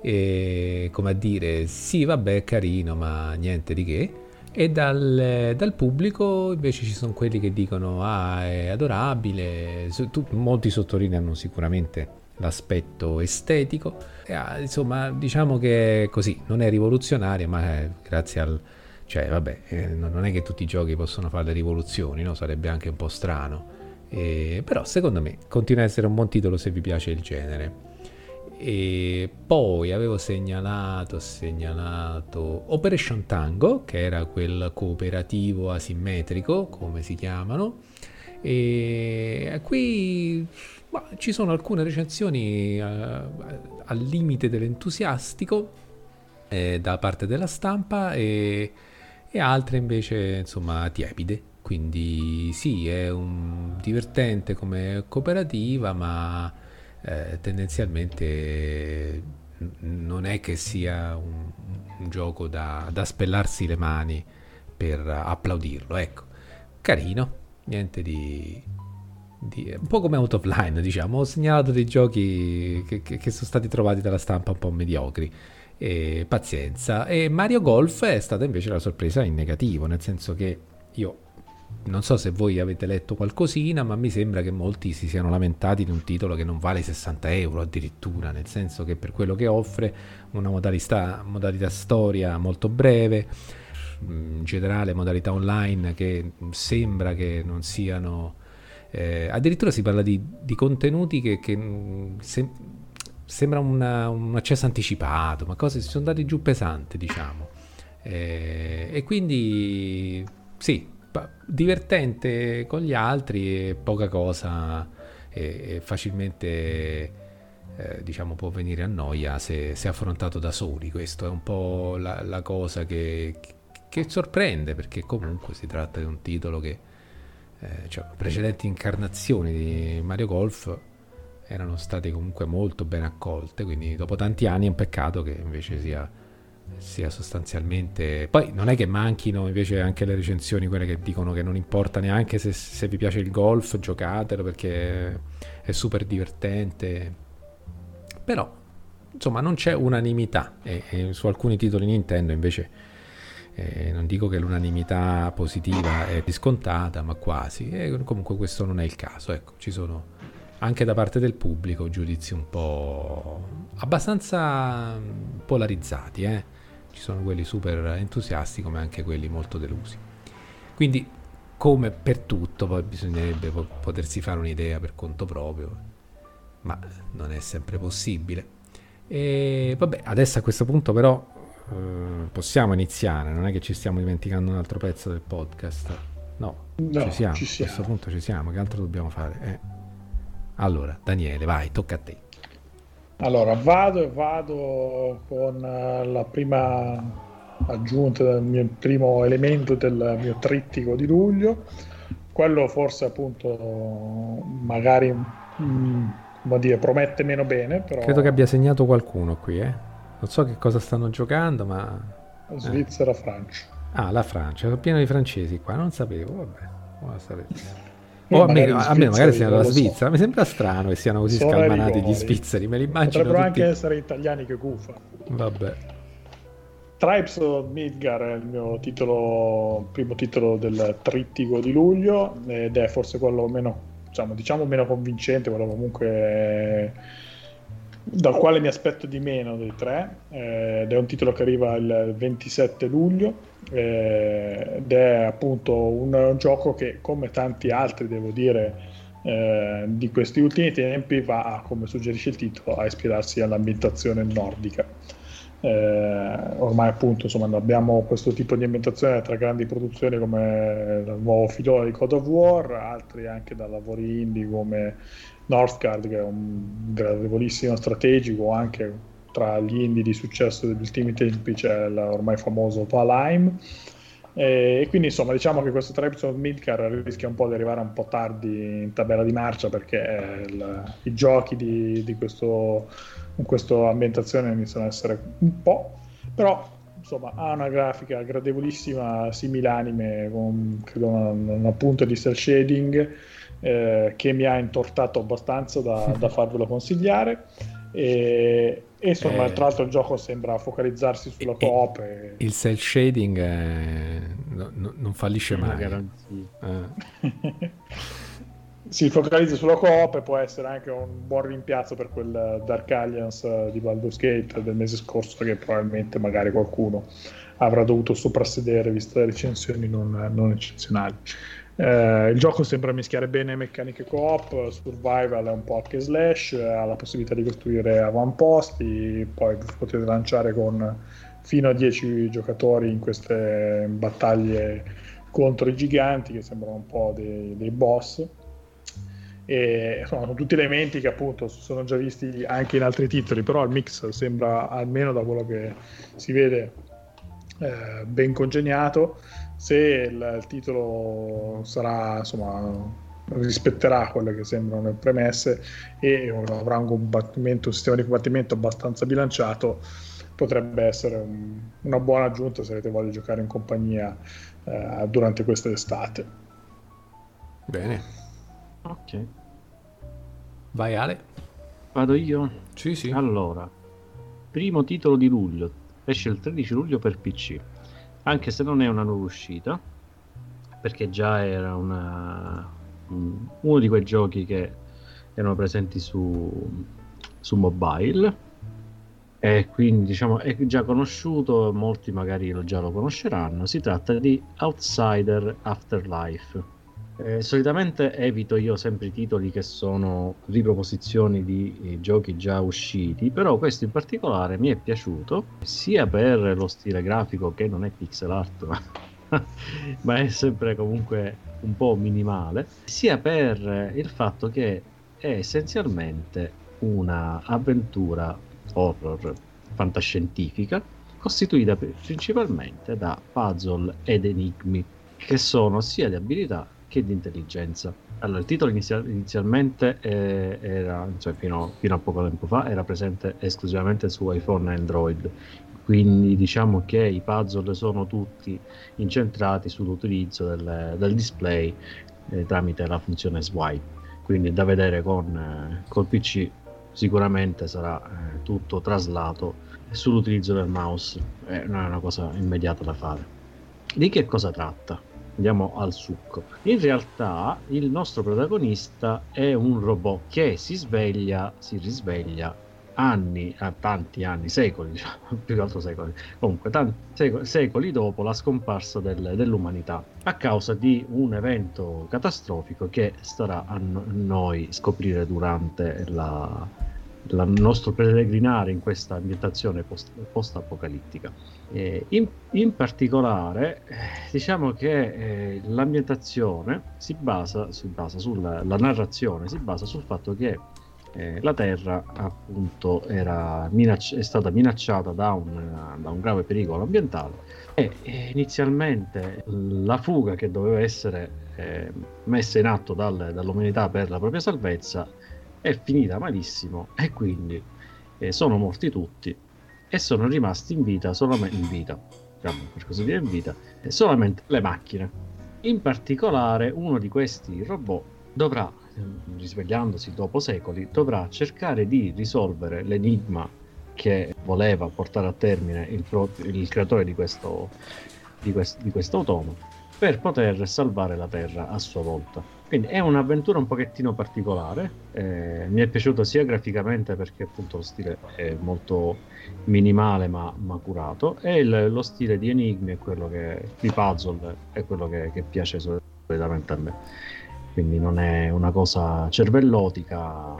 E come a dire, sì, vabbè, è carino, ma niente di che e dal, dal, pubblico invece ci sono quelli che dicono ah è adorabile. Molti sottolineano sicuramente l'aspetto estetico. E, ah, insomma diciamo che così non è rivoluzionaria ma è grazie al cioè vabbè eh, non è che tutti i giochi possono fare le rivoluzioni no? sarebbe anche un po' strano. Eh, però secondo me continua a essere un buon titolo se vi piace il genere e poi avevo segnalato, segnalato Operation Tango, che era quel cooperativo asimmetrico, come si chiamano. E qui bah, ci sono alcune recensioni uh, al limite dell'entusiastico eh, da parte della stampa e e altre invece insomma tiepide. Quindi sì, è un divertente come cooperativa, ma eh, tendenzialmente non è che sia un, un gioco da, da, spellarsi le mani per applaudirlo. Ecco, carino, niente di, di, un po' come Out of Line, diciamo. Ho segnalato dei giochi che, che, che sono stati trovati dalla stampa un po' mediocri. E pazienza. E Mario Golf è stata invece la sorpresa in negativo, nel senso che io non so se voi avete letto qualcosina, ma mi sembra che molti si siano lamentati di un titolo che non vale 60 euro addirittura, nel senso che per quello che offre una modalità, modalità storia molto breve, in generale modalità online che sembra che non siano... Eh, addirittura si parla di, di contenuti che, che se, sembra una, un accesso anticipato, ma cose si sono andate giù pesanti, diciamo. Eh, e quindi sì, divertente con gli altri e poca cosa e, e facilmente eh, diciamo può venire a noia se, se, affrontato da soli. Questo è un po' la, la cosa che, che, sorprende perché comunque si tratta di un titolo che eh, cioè, precedenti incarnazioni di Mario Golf erano state comunque molto ben accolte quindi dopo tanti anni è un peccato che invece sia sia sostanzialmente... Poi non è che manchino invece anche le recensioni, quelle che dicono che non importa neanche se, se vi piace il golf, giocatelo perché è super divertente. Però, insomma, non c'è unanimità e, e su alcuni titoli Nintendo invece... Eh, non dico che l'unanimità positiva è riscontata, ma quasi. E comunque questo non è il caso. Ecco, ci sono anche da parte del pubblico giudizi un po' abbastanza polarizzati. Eh? ci sono quelli super entusiasti come anche quelli molto delusi. Quindi, come per tutto, poi bisognerebbe potersi fare un'idea per conto proprio, ma non è sempre possibile. E vabbè, adesso a questo punto però eh, possiamo iniziare, non è che ci stiamo dimenticando un altro pezzo del podcast. No, no ci, siamo, ci siamo, a questo punto ci siamo, che altro dobbiamo fare? Eh. Allora, Daniele, vai, tocca a te. Allora, vado e vado con eh, la prima aggiunta del mio primo elemento del mio trittico di luglio. Quello forse appunto magari mm, come dire, promette meno bene, però... Credo che abbia segnato qualcuno qui, eh. Non so che cosa stanno giocando, ma... Svizzera, eh. Francia. Ah, la Francia, sono pieno di francesi qua, non sapevo, vabbè, buona sapere. O almeno, almeno magari siano dalla Svizzera. So. Mi sembra strano che siano così Sono scalmanati gli svizzeri. Me li immagino. Potrebbero tutti... anche essere italiani che gufa. Vabbè. Tribes of Midgar è il mio titolo, primo titolo del trittico di luglio ed è forse quello meno, diciamo, diciamo meno convincente, quello comunque dal quale mi aspetto di meno dei tre, eh, ed è un titolo che arriva il 27 luglio, eh, ed è appunto un, un, gioco che, come tanti altri, devo dire, eh, di questi ultimi tempi, va, come suggerisce il titolo, a ispirarsi all'ambientazione nordica. Eh, ormai appunto insomma abbiamo questo tipo di ambientazione tra grandi produzioni come il nuovo filone di Code of War, altri anche da lavori indie come Northgard che è un gradevolissimo strategico anche tra gli indie di successo degli ultimi tempi c'è l'ormai famoso Valheim. E quindi insomma diciamo che questo Tribes of Midcar rischia un po' di arrivare un po' tardi in tabella di marcia perché il, i giochi di, di questo, in questa ambientazione iniziano ad essere un po' però insomma ha una grafica gradevolissima similanime con credo una, una punta di cel shading eh, che mi ha intortato abbastanza da, da farvelo consigliare. E, e insomma, eh, tra l'altro il gioco sembra focalizzarsi sulla coop. E... Il cell shading è... no, no, non fallisce mai. Eh. si focalizza sulla coop e può essere anche un buon rimpiazzo per quel Dark Alliance di Baldur's Gate del mese scorso che probabilmente magari qualcuno avrà dovuto soprassedere viste le recensioni non, non eccezionali. Eh, il gioco sembra mischiare bene meccaniche co-op, survival è un po' hack slash, ha la possibilità di costruire avamposti, poi potete lanciare con fino a 10 giocatori in queste battaglie contro i giganti che sembrano un po' dei, dei boss. E insomma, sono tutti elementi che appunto sono già visti anche in altri titoli, però il mix sembra almeno da quello che si vede eh, ben congegnato, se il, il titolo sarà insomma rispetterà quelle che sembrano le premesse e avrà un combattimento, un sistema di combattimento abbastanza bilanciato, potrebbe essere un, una buona aggiunta se avete voglia di giocare in compagnia eh, durante questa estate. Bene. Ok. Vai Ale. Vado io? Sì, sì. Allora, primo titolo di luglio, esce il 13 luglio per PC, anche se non è una nuova uscita, perché già era una, uno di quei giochi che erano presenti su, su mobile e quindi diciamo è già conosciuto, molti magari lo già lo conosceranno. Si tratta di Outsider Afterlife. Eh, solitamente evito io sempre i titoli che sono riproposizioni di eh, giochi già usciti, però questo in particolare mi è piaciuto sia per lo stile grafico che non è pixel art, ma, ma è sempre comunque un po' minimale, sia per il fatto che è essenzialmente una avventura horror fantascientifica costituita principalmente da puzzle ed enigmi che sono sia di abilità che di intelligenza. Allora, il titolo inizial- inizialmente eh, era, cioè fino, fino, a poco tempo fa, era presente esclusivamente su iPhone e Android, quindi diciamo che i puzzle sono tutti incentrati sull'utilizzo del, del display eh, tramite la funzione swipe quindi da vedere con eh, col PC sicuramente sarà eh, tutto traslato sull'utilizzo del mouse eh, non è una cosa immediata da fare di che cosa tratta? Andiamo al succo. In realtà il nostro protagonista è un robot che si sveglia si risveglia anni, a tanti anni, secoli, più che altro secoli, comunque tanti, secoli, secoli dopo la scomparsa del, dell'umanità, a causa di un evento catastrofico che starà a noi scoprire durante la, il nostro peregrinare in questa ambientazione post, post-apocalittica. Eh, in, in, particolare, eh, diciamo che eh, l'ambientazione si basa, si basa sulla la narrazione, si basa sul fatto che eh, la Terra appunto minacci- è stata minacciata da un, da un, grave pericolo ambientale e inizialmente la fuga che doveva essere eh, messa in atto dal, dall'umanità per la propria salvezza è finita malissimo e quindi eh, sono morti tutti e sono rimasti in vita solamente in vita diciamo, per così dire in vita solamente le macchine in particolare uno di questi robot dovrà risvegliandosi dopo secoli, dovrà cercare di risolvere l'enigma che voleva portare a termine il, pro- il creatore di questo, di, quest- di questo per poter salvare la Terra a sua volta. Quindi è un'avventura un pochettino particolare, eh, mi è piaciuto sia graficamente perché appunto lo stile è molto minimale ma, ma curato e il, lo stile di enigmi è quello che, di puzzle è quello che, che piace solitamente a me. Quindi non è una cosa cervellotica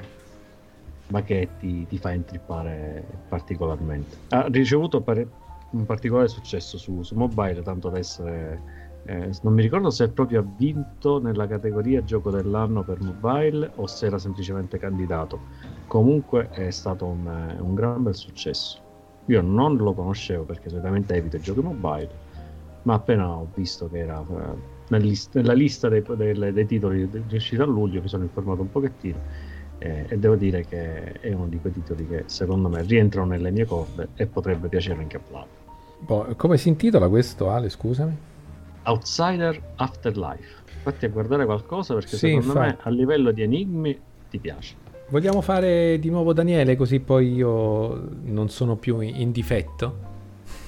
ma che ti, ti fa intrippare particolarmente. Ha ricevuto pare- un particolare successo su, su mobile tanto da essere eh, non mi ricordo se proprio ha vinto nella categoria gioco dell'anno per mobile o se era semplicemente candidato comunque è stato un, un gran bel successo io non lo conoscevo perché solitamente evito i giochi mobile ma appena ho visto che era eh, nella lista dei, dei, dei titoli di uscita a luglio mi sono informato un pochettino eh, e devo dire che è uno di quei titoli che secondo me rientrano nelle mie corde e potrebbe piacere anche a Vlad. Boh, come si intitola questo Ale, scusami? Outsider Afterlife. Fatti a guardare qualcosa perché sì, secondo infatti. me a livello di enigmi ti piace. Vogliamo fare di nuovo Daniele così poi io non sono più in difetto?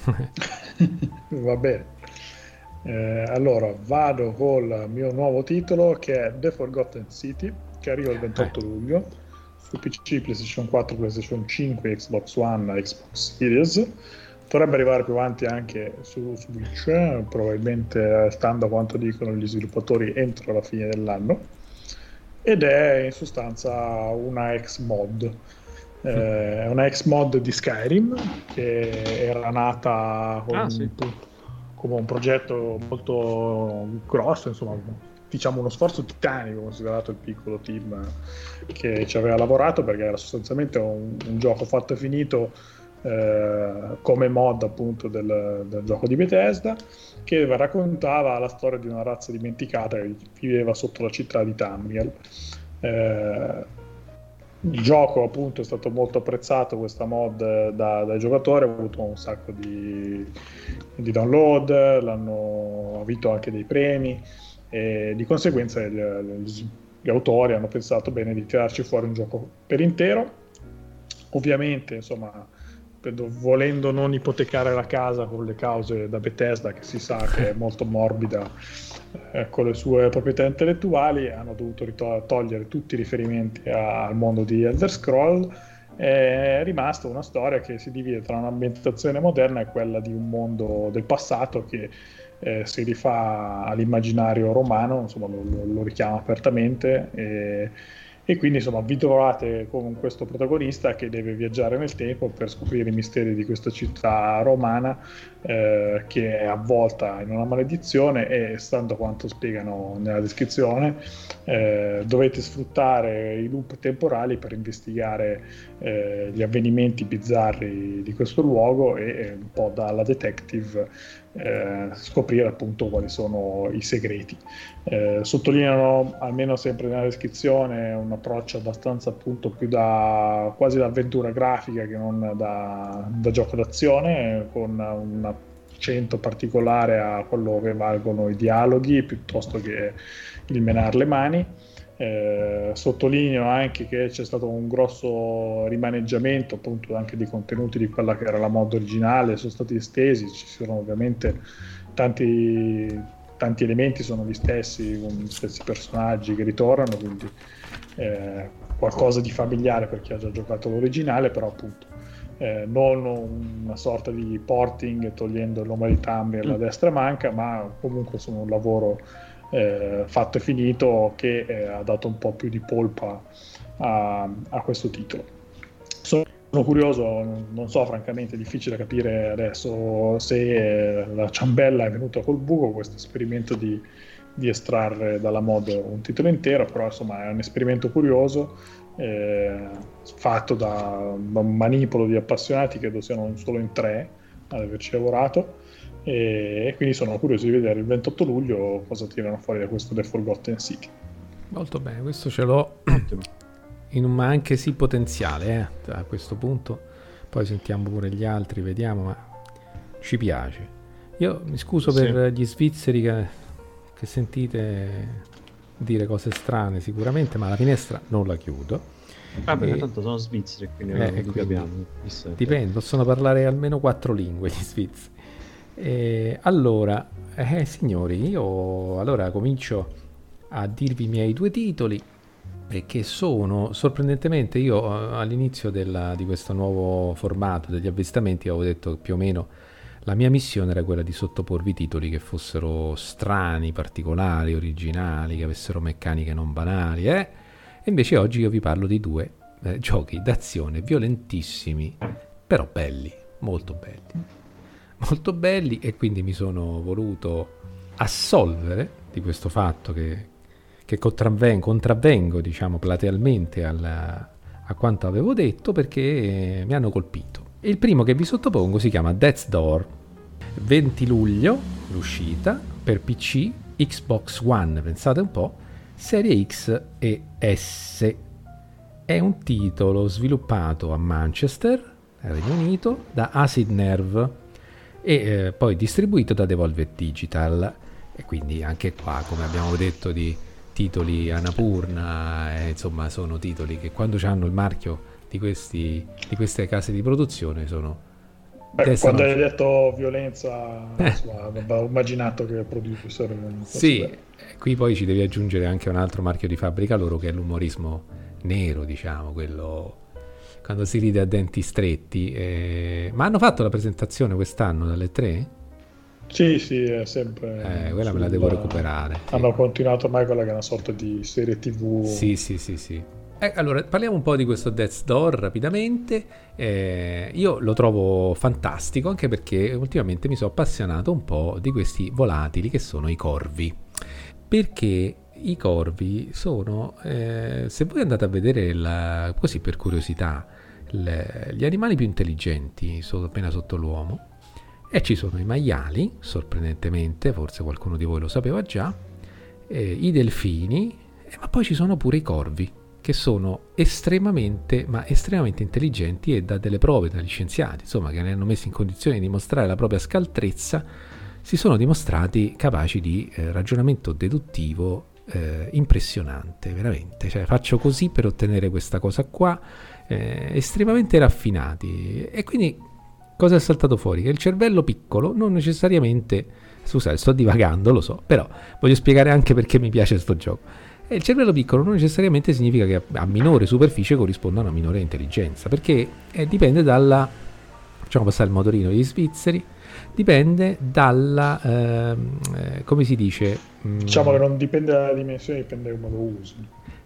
Va bene. Eh, allora, vado col mio nuovo titolo che è The Forgotten City, che arriva il 28 eh. luglio su PC, PlayStation 4, PlayStation 5, Xbox One, Xbox Series. Dovrebbe arrivare più avanti anche su Switch, probabilmente stando a quanto dicono gli sviluppatori entro la fine dell'anno. Ed è in sostanza una ex mod. Eh, una ex mod di Skyrim che era nata con ah, sì come un progetto molto grosso, insomma, diciamo uno sforzo titanico considerato il piccolo team che ci aveva lavorato perché era sostanzialmente un, un gioco fatto e finito eh, come mod appunto del, del, gioco di Bethesda che raccontava la storia di una razza dimenticata che viveva sotto la città di Tamriel. Eh, il gioco appunto è stato molto apprezzato questa mod da, dai giocatori ha avuto un sacco di, di download l'hanno avuto anche dei premi e di conseguenza gli, gli, autori hanno pensato bene di tirarci fuori un gioco per intero ovviamente insomma volendo non ipotecare la casa con le cause da Bethesda che si sa che è molto morbida eh, con le sue proprietà intellettuali, hanno dovuto ritol- togliere tutti i riferimenti a- al mondo di Elder Scroll. È rimasta una storia che si divide tra un'ambientazione moderna e quella di un mondo del passato che eh, si rifà all'immaginario romano, insomma lo, lo richiama apertamente. E, e quindi insomma vi trovate con questo protagonista che deve viaggiare nel tempo per scoprire i misteri di questa città romana eh, che è avvolta in una maledizione e stando a quanto spiegano nella descrizione eh, dovete sfruttare i loop temporali per investigare eh, gli avvenimenti bizzarri di questo luogo e un po' dalla detective eh, scoprire appunto quali sono i segreti. Eh, sottolineano, almeno sempre nella descrizione, un approccio abbastanza appunto più da quasi da avventura grafica che non da, da gioco d'azione, con un accento particolare a quello che valgono i dialoghi piuttosto che il menare le mani. Eh, sottolineo anche che c'è stato un grosso rimaneggiamento appunto anche dei contenuti di quella che era la mod originale, sono stati estesi, ci sono ovviamente tanti, tanti elementi, sono gli stessi, con gli stessi personaggi che ritornano, quindi eh, qualcosa di familiare per chi ha già giocato l'originale, però appunto eh, non una sorta di porting togliendo il nome di Tumblr alla mm. destra manca, ma comunque sono un lavoro eh, fatto e finito che eh, ha dato un po' più di polpa a, a questo titolo. Sono, curioso, non so francamente, è difficile capire adesso se eh, la ciambella è venuta col buco, questo esperimento di, di estrarre dalla mod un titolo intero, però insomma è un esperimento curioso eh, fatto da, da, un manipolo di appassionati, credo siano solo in tre ad averci lavorato e, quindi sono curioso di vedere il 28 luglio cosa tirano fuori da questo The Forgotten City. Molto bene, questo ce l'ho in un ma anche sì potenziale eh, a questo punto. Poi sentiamo pure gli altri, vediamo, ma ci piace. Io mi scuso sì. per gli svizzeri che, che sentite dire cose strane sicuramente, ma la finestra non la chiudo. Vabbè, e... tanto sono svizzeri, quindi eh, non capiamo. Dipende, possono parlare almeno quattro lingue gli svizzeri. E allora, eh, signori, io allora comincio a dirvi i miei due titoli perché sono sorprendentemente io eh, all'inizio della, di questo nuovo formato degli avvistamenti avevo detto che più o meno la mia missione era quella di sottoporvi titoli che fossero strani, particolari, originali, che avessero meccaniche non banali, eh? E invece oggi io vi parlo di due eh, giochi d'azione violentissimi, però belli, molto belli molto belli e quindi mi sono voluto assolvere di questo fatto che, che contravvengo, contravvengo diciamo platealmente alla, a quanto avevo detto perché mi hanno colpito. Il primo che vi sottopongo si chiama Death's Door, 20 luglio l'uscita per PC, Xbox One, pensate un po', Serie X e S. È un titolo sviluppato a Manchester, Regno Unito, da Acid Nerve e eh, poi distribuito da Devolver Digital e quindi anche qua come abbiamo detto di titoli Anapurna eh, insomma sono titoli che quando hanno il marchio di, questi, di queste case di produzione sono Beh, quando hai detto violenza eh. avevo immaginato che producer sì bene. qui poi ci devi aggiungere anche un altro marchio di fabbrica loro che è l'umorismo nero diciamo quello quando si ride a denti stretti. Eh, ma hanno fatto la presentazione quest'anno dalle tre? Sì, sì, è sempre. Eh, quella me la devo recuperare. Hanno sì. continuato ormai quella che è una sorta di serie TV. Sì, sì, sì, sì. Eh, allora, parliamo un po' di questo Death's Door rapidamente. Eh, io lo trovo fantastico anche perché ultimamente mi sono appassionato un po' di questi volatili che sono i corvi. Perché i corvi sono, eh, se voi andate a vedere la, così per curiosità, le, gli animali più intelligenti sono appena sotto l'uomo e ci sono i maiali, sorprendentemente, forse qualcuno di voi lo sapeva già, eh, i delfini, eh, ma poi ci sono pure i corvi, che sono estremamente, ma estremamente intelligenti e da delle prove dagli scienziati, insomma, che ne hanno messo in condizione di dimostrare la propria scaltrezza, si sono dimostrati capaci di eh, ragionamento deduttivo eh, impressionante, veramente. Cioè, faccio così per ottenere questa cosa qua, eh, estremamente raffinati. E quindi cosa è saltato fuori? Che il cervello piccolo non necessariamente, scusate, sto divagando, lo so, però voglio spiegare anche perché mi piace questo gioco. Il cervello piccolo non necessariamente significa che a minore superficie corrisponda a una minore intelligenza, perché eh, dipende dalla, facciamo passare il motorino degli svizzeri, dipende dalla, ehm, eh, come si dice? Mm, diciamo che non dipende dalla dimensione, dipende da come lo usi.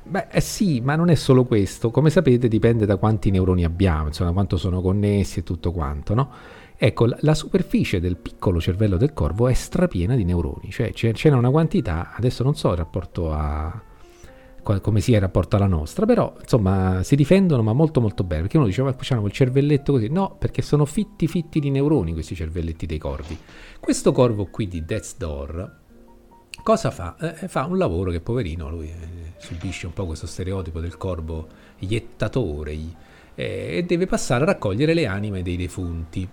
Beh, eh sì, ma non è solo questo. Come sapete, dipende da quanti neuroni abbiamo, insomma, quanto sono connessi e tutto quanto, no? Ecco, la, superficie del piccolo cervello del corvo è strapiena di neuroni, cioè c'è, una quantità, adesso non so il rapporto a, come sia il rapporto alla nostra, però insomma si difendono ma molto molto bene, perché uno dice ma hanno il cervelletto così, no, perché sono fitti fitti di neuroni questi cervelletti dei corvi. Questo corvo qui di Death's Door cosa fa? Eh, fa un lavoro che poverino lui eh, subisce un po' questo stereotipo del corvo iettatore eh, e deve passare a raccogliere le anime dei defunti.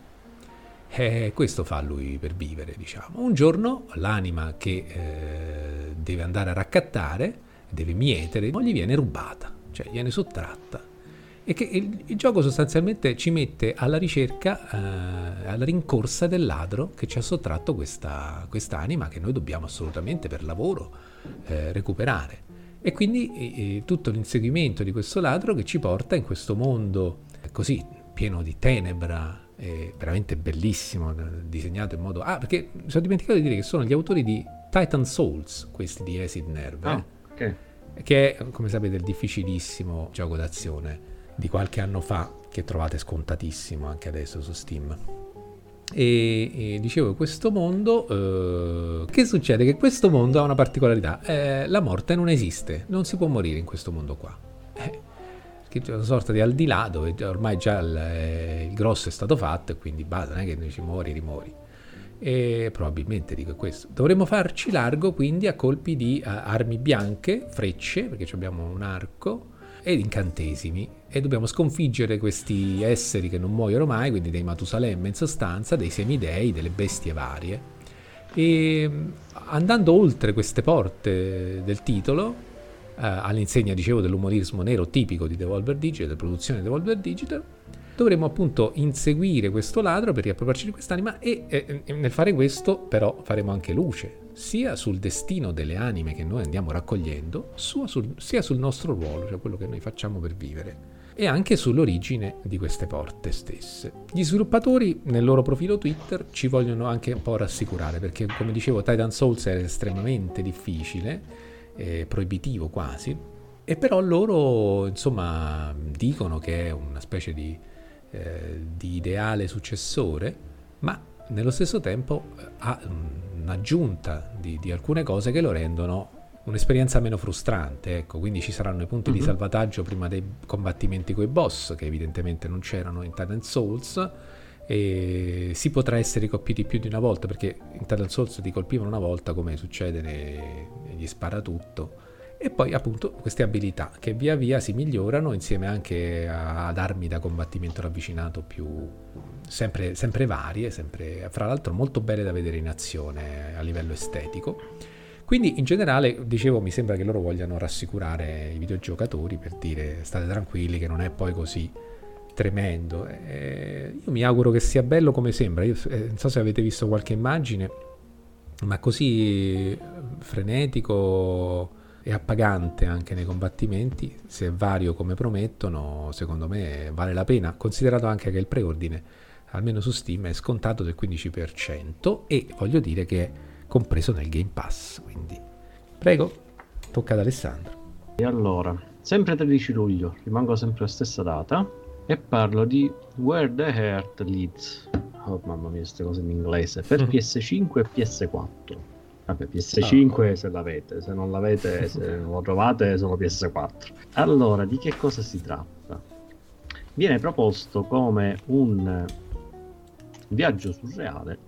Eh, questo fa lui per vivere, diciamo. Un giorno l'anima che eh, deve andare a raccattare deve mietere, gli viene rubata, cioè viene sottratta. E che il, il gioco sostanzialmente ci mette alla ricerca, eh, alla rincorsa del ladro che ci ha sottratto questa anima che noi dobbiamo assolutamente per lavoro eh, recuperare. E quindi eh, tutto l'inseguimento di questo ladro che ci porta in questo mondo così pieno di tenebra, veramente bellissimo, disegnato in modo... Ah, perché mi sono dimenticato di dire che sono gli autori di Titan Souls, questi di Acid Nerve. Ah, eh? ok che è, come sapete, il difficilissimo gioco d'azione di qualche anno fa, che trovate scontatissimo anche adesso su Steam. E, e dicevo, questo mondo, eh, che succede? Che questo mondo ha una particolarità, eh, la morte non esiste, non si può morire in questo mondo qua. Eh, c'è una sorta di al di là dove ormai già il, eh, il grosso è stato fatto e quindi basta, non è che ci muori, rimori. E probabilmente dico questo. Dovremmo farci largo quindi a colpi di uh, armi bianche, frecce, perché abbiamo un arco, ed incantesimi. E dobbiamo sconfiggere questi esseri che non muoiono mai, quindi dei Matusalemme in sostanza, dei semidei, delle bestie varie. E andando oltre queste porte del titolo, uh, all'insegna, dicevo, dell'umorismo nero tipico di Devolver Digital, delle produzioni di Devolver Digital, dovremo appunto inseguire questo ladro per riappropriarci di quest'anima e eh, nel fare questo però faremo anche luce sia sul destino delle anime che noi andiamo raccogliendo sia sul nostro ruolo, cioè quello che noi facciamo per vivere e anche sull'origine di queste porte stesse. Gli sviluppatori nel loro profilo Twitter ci vogliono anche un po' rassicurare perché come dicevo Titan Souls è estremamente difficile, eh, proibitivo quasi, e però loro insomma dicono che è una specie di eh, di ideale successore, ma nello stesso tempo eh, ha un'aggiunta di, di, alcune cose che lo rendono un'esperienza meno frustrante. Ecco, quindi ci saranno i punti mm-hmm. di mhm. salvataggio prima dei combattimenti con i boss, che evidentemente non c'erano in Titan Souls. E si potrà essere colpiti più di una volta perché in Titan Souls ti colpivano una volta come succede negli sparatutto e poi appunto queste abilità che via via si migliorano insieme anche ad armi da combattimento ravvicinato più sempre, sempre varie, sempre, fra l'altro molto belle da vedere in azione a livello estetico. Quindi in generale, dicevo, mi sembra che loro vogliano rassicurare i videogiocatori per dire state tranquilli che non è poi così tremendo. Eh, io mi auguro che sia bello come sembra. Io eh, non so se avete visto qualche immagine, ma così frenetico è appagante anche nei combattimenti, se è vario come promettono, secondo me vale la pena, considerato anche che il preordine, almeno su Steam, è scontato del 15% e voglio dire che compreso nel Game Pass, quindi prego, tocca ad Alessandro. E allora, sempre 13 luglio, rimango sempre alla stessa data e parlo di Where the Heart Leads. Oh mamma mia, queste cose in inglese, per PS5 e PS4 Vabbè, PS5 no. se l'avete, se non l'avete, se non lo trovate, sono PS4. Allora, di che cosa si tratta? viene proposto come un viaggio surreale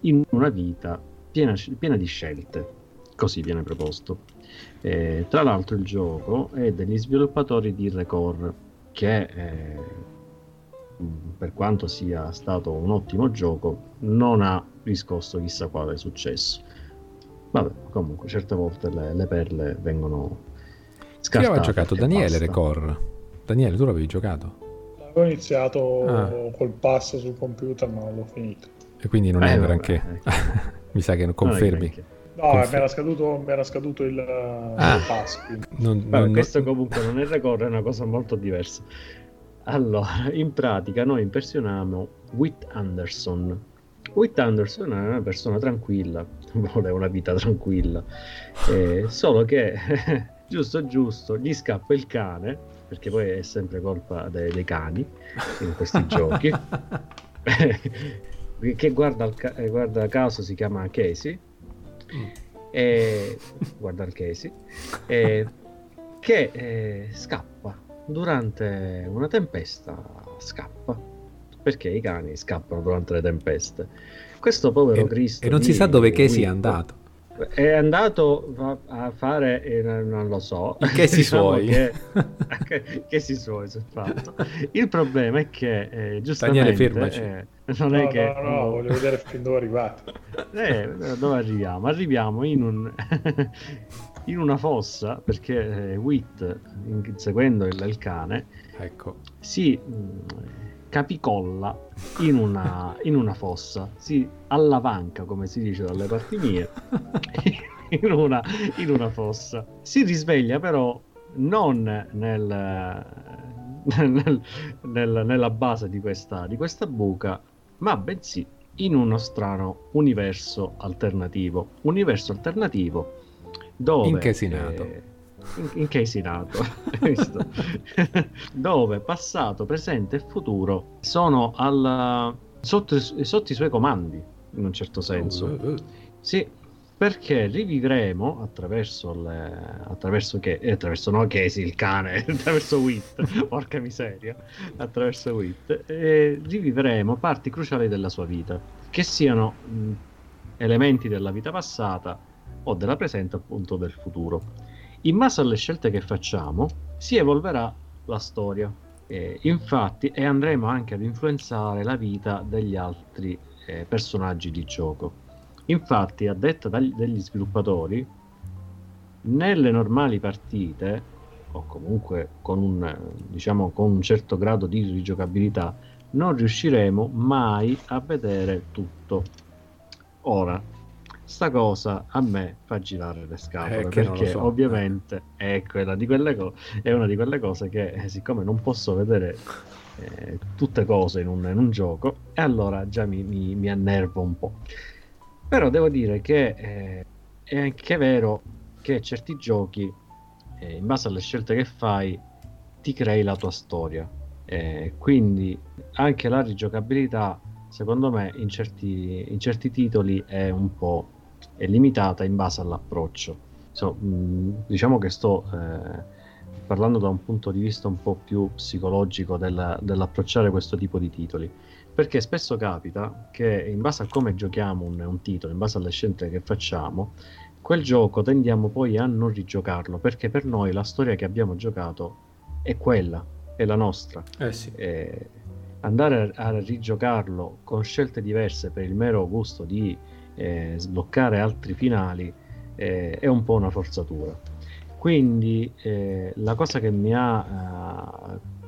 in una vita piena, piena di scelte. Così viene proposto. Eh, tra l'altro il gioco è degli sviluppatori di Record che eh, per quanto sia stato un ottimo gioco non ha riscosso chissà quale successo. Vabbè, comunque certe volte le, le perle vengono scartate. Chi aveva giocato? Daniele Record. Daniele, tu l'avevi giocato? Avevo iniziato ah. col pass sul computer ma non l'ho finito. E quindi non eh, è granché. Eh. Mi sa che non confermi. No, Confer- mi, era scaduto, era scaduto il, ah. il pass. Non, Beh, non, questo non... comunque non è record, è una cosa molto diversa. Allora, in pratica noi impersioniamo Whit Anderson. Whit Anderson è una persona tranquilla, vuole una vita tranquilla, eh, solo che giusto giusto gli scappa il cane, perché poi è sempre colpa dei, dei cani in questi giochi, che guarda, ca- eh, guarda caso si chiama Casey, mm. e, guarda il Casey, e, che eh, scappa durante una tempesta, scappa perché i cani scappano durante le tempeste. Questo povero e, Cristo. E non si sa dove Casey è andato. È andato a fare, eh, non lo so, che si diciamo suoi. Che, che, si suoi fatto. Il problema è che eh, giustamente Daniele. Eh, non no, è no, che no, no, voglio vedere fin dove arrivate. Eh, dove arriviamo? Arriviamo in un in una fossa perché eh, Wit, in, seguendo il, il, cane, ecco. si mh, mm, capicolla in una, in una fossa, si allavanca, come si dice dalle parti mie, in, una, in una fossa. Si risveglia però non nel, nel, nel, nella base di questa, di questa buca, ma bensì in uno strano universo alternativo. Universo alternativo dove... Incasinato. Eh, in, incasinato, dove passato, presente e futuro sono al, sotto, sotto, i suoi comandi, in un certo senso. Uh, uh, uh. Sì, perché rivivremo attraverso le, attraverso che eh, attraverso no Casey il cane attraverso Wit porca miseria attraverso Wit e rivivremo parti cruciali della sua vita che siano mh, elementi della vita passata o della presente appunto del futuro. In base alle scelte che facciamo si evolverà la storia. Eh, infatti, e andremo anche ad influenzare la vita degli altri eh, personaggi di gioco. Infatti, a detta dagli, degli sviluppatori, nelle normali partite, o comunque con un, diciamo, con un certo grado di rigiocabilità, non riusciremo mai a vedere tutto. Ora, sta cosa a me fa girare le scatole eh, perché so. ovviamente è, quella di quelle co- è una di quelle cose che eh, siccome non posso vedere eh, tutte cose in un, in un, gioco e allora già mi, mi, mi, annervo un po' però devo dire che eh, è anche vero che certi giochi eh, in base alle scelte che fai ti crei la tua storia eh, quindi anche la rigiocabilità secondo me in certi, in certi titoli è un po' è limitata in base all'approccio. So, mh, diciamo che sto eh, parlando da un punto di vista un po' più psicologico della, dell'approcciare questo tipo di titoli, perché spesso capita che in base a come giochiamo un, un titolo, in base alle scelte che facciamo, quel gioco tendiamo poi a non rigiocarlo, perché per noi la storia che abbiamo giocato è quella, è la nostra. Eh sì. E andare a, a rigiocarlo con scelte diverse per il mero gusto di eh, sbloccare altri finali eh, è un po' una forzatura. Quindi eh, la cosa che mi ha eh,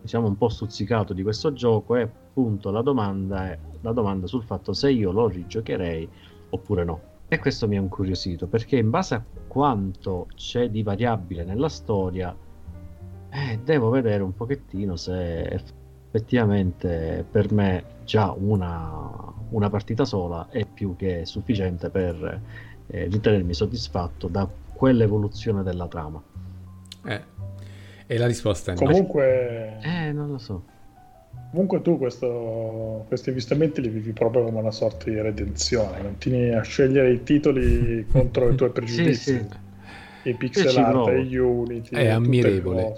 diciamo un po' stuzzicato di questo gioco è appunto la domanda, la domanda sul fatto se io lo rigiocherei oppure no. E questo mi ha incuriosito perché in base a quanto c'è di variabile nella storia, eh, devo vedere un pochettino se effettivamente per me già una, una partita sola è più che sufficiente per eh, ritenermi soddisfatto da quell'evoluzione della trama. Eh, e la risposta è no. Comunque... Eh, non lo so. Comunque tu questo, questi avvistamenti li vivi proprio come una sorta di redenzione, continui a scegliere i titoli contro i tuoi pregiudizi. sì, sì. I pixel art, gli Unity. È ammirevole.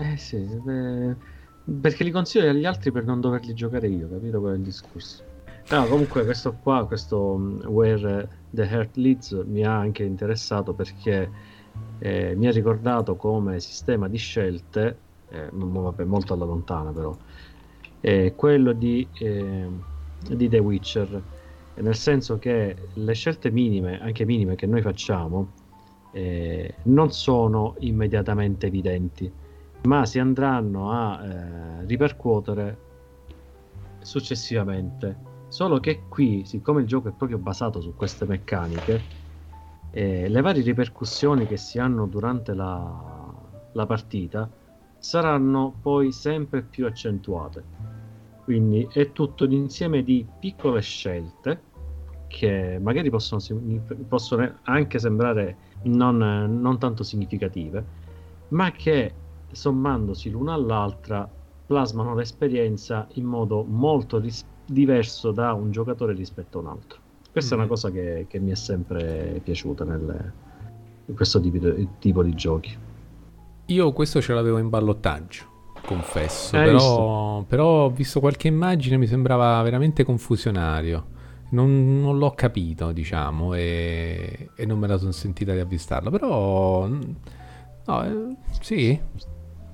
Eh sì, beh Perché li consiglio agli altri per non doverli giocare io, capito qual è il discorso? No, comunque questo qua, questo um, Where the Heart Leads mi ha anche interessato perché eh, mi ha ricordato come sistema di scelte, eh, vabbè, molto alla lontana però, eh, quello di, eh, di The Witcher, nel senso che le scelte minime, anche minime che noi facciamo, eh, non sono immediatamente evidenti, ma si andranno a eh, ripercuotere successivamente. Solo che qui, siccome il gioco è proprio basato su queste meccaniche, eh, le varie ripercussioni che si hanno durante la, la partita saranno poi sempre più accentuate. Quindi è tutto un insieme di piccole scelte che magari possono, possono anche sembrare non, non, tanto significative, ma che sommandosi l'una all'altra plasmano l'esperienza in modo molto ris- diverso da un giocatore rispetto a un altro. Questa mm. è una mm. cosa che, che, mi è sempre piaciuta nel, in questo tipo di, tipo di giochi. Io questo ce l'avevo in ballottaggio confesso. Però, però, ho visto qualche immagine, mi sembrava veramente confusionario. Non, non l'ho capito, diciamo, e, e, non me la sono sentita di avvistarlo. Però, no, eh, sì,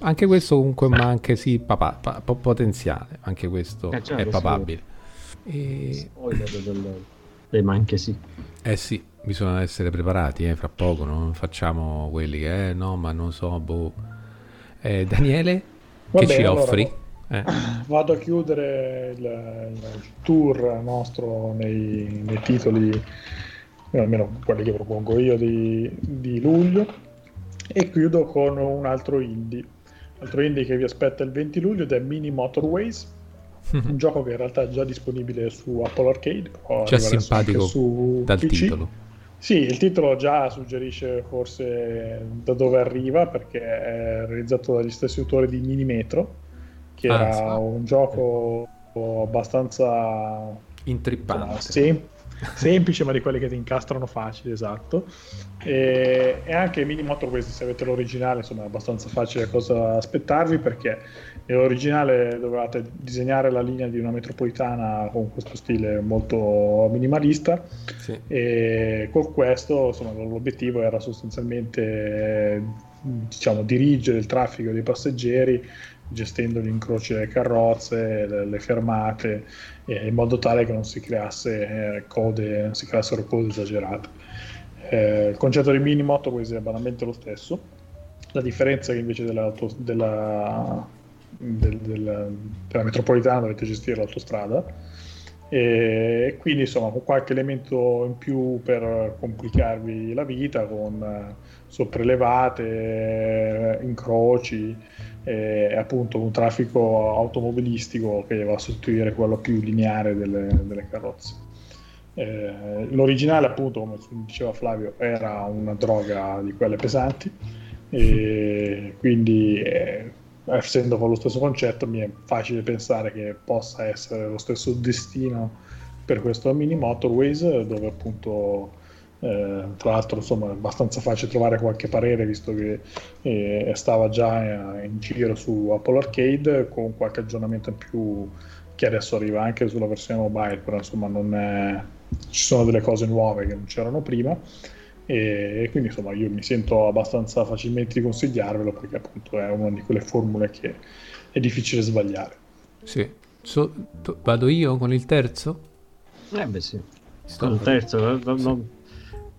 anche questo comunque, ma anche sì, papà, pa, potenziale. Anche questo eh, certo, è papabile. E... Dei ma anche sì. Eh sì, bisogna essere preparati, eh, fra poco, non facciamo quelli che, eh, no, ma non so, boh. Eh, Daniele? Va che ci offri? eh. Vado a chiudere il, il tour nostro nei, nei titoli, eh, almeno quelli che propongo io, di, di luglio e chiudo con un altro indie. Altro indie che vi aspetta il 20 luglio ed è Mini Motorways, un gioco che in realtà è già disponibile su Apple Arcade. Già simpatico su dal PC. titolo. Sì, il titolo già suggerisce forse da dove arriva perché è realizzato dagli stessi autori di Minimetro, che ah, era sì. un gioco abbastanza intrippante. Sem- semplice, ma di quelli che ti incastrano facile, esatto. E, e anche Mini Motorways, se avete l'originale, insomma, è abbastanza facile cosa aspettarvi perché Nell'originale dovevate disegnare la linea di una metropolitana con questo stile molto minimalista sì. e con questo insomma, l'obiettivo era sostanzialmente diciamo, dirigere il traffico dei passeggeri gestendo gli incroci delle carrozze, le, le fermate eh, in modo tale che non si creasse eh, code, non si creassero code esagerate. Eh, il concetto di mini motorways è banalmente lo stesso, la differenza è che invece della, della del, del, della metropolitana dovete gestire l'autostrada e quindi insomma con qualche elemento in più per complicarvi la vita con eh, sopraelevate, incroci e appunto un traffico automobilistico che va a sostituire quello più lineare delle, delle carrozze. Eh, l'originale appunto come diceva Flavio era una droga di quelle pesanti e quindi eh, essendo con lo stesso concetto, mi è facile pensare che possa essere lo stesso destino per questo mini motorways, dove appunto eh, tra l'altro insomma è abbastanza facile trovare qualche parere visto che eh, stava già in giro su Apple Arcade con qualche aggiornamento in più che adesso arriva anche sulla versione mobile però insomma non è... ci sono delle cose nuove che non c'erano prima e quindi insomma io mi sento abbastanza facilmente di consigliarvelo perché appunto è una di quelle formule che è difficile sbagliare. Sì, so, vado io con il terzo? Eh beh sì, Sto con il terzo, non, non,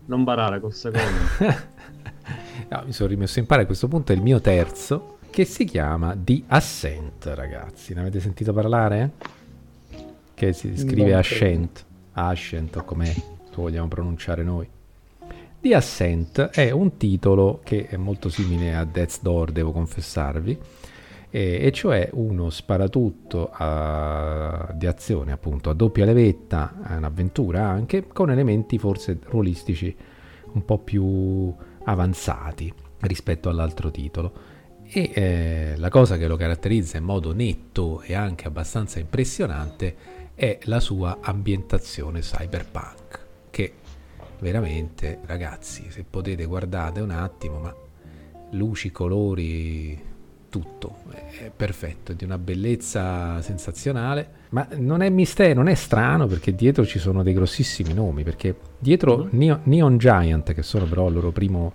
non barare col secondo. no, mi sono rimesso in pari a questo punto è il mio terzo che si chiama The Ascent ragazzi, ne avete sentito parlare? Che si scrive Ascent, Ascent o come lo vogliamo pronunciare noi. The Ascent è un titolo che è molto simile a Death's Door, devo confessarvi, e, e cioè uno sparatutto a, di azione, appunto, a doppia levetta, un'avventura anche, con elementi forse ruolistici un po' più avanzati rispetto all'altro titolo. E eh, la cosa che lo caratterizza in modo netto e anche abbastanza impressionante è la sua ambientazione cyberpunk, che veramente ragazzi se potete guardate un attimo ma luci colori tutto, è perfetto, è di una bellezza sensazionale, ma non è mistero, non è strano perché dietro ci sono dei grossissimi nomi, perché dietro mm-hmm. Neon, Neon Giant, che sono però il loro primo,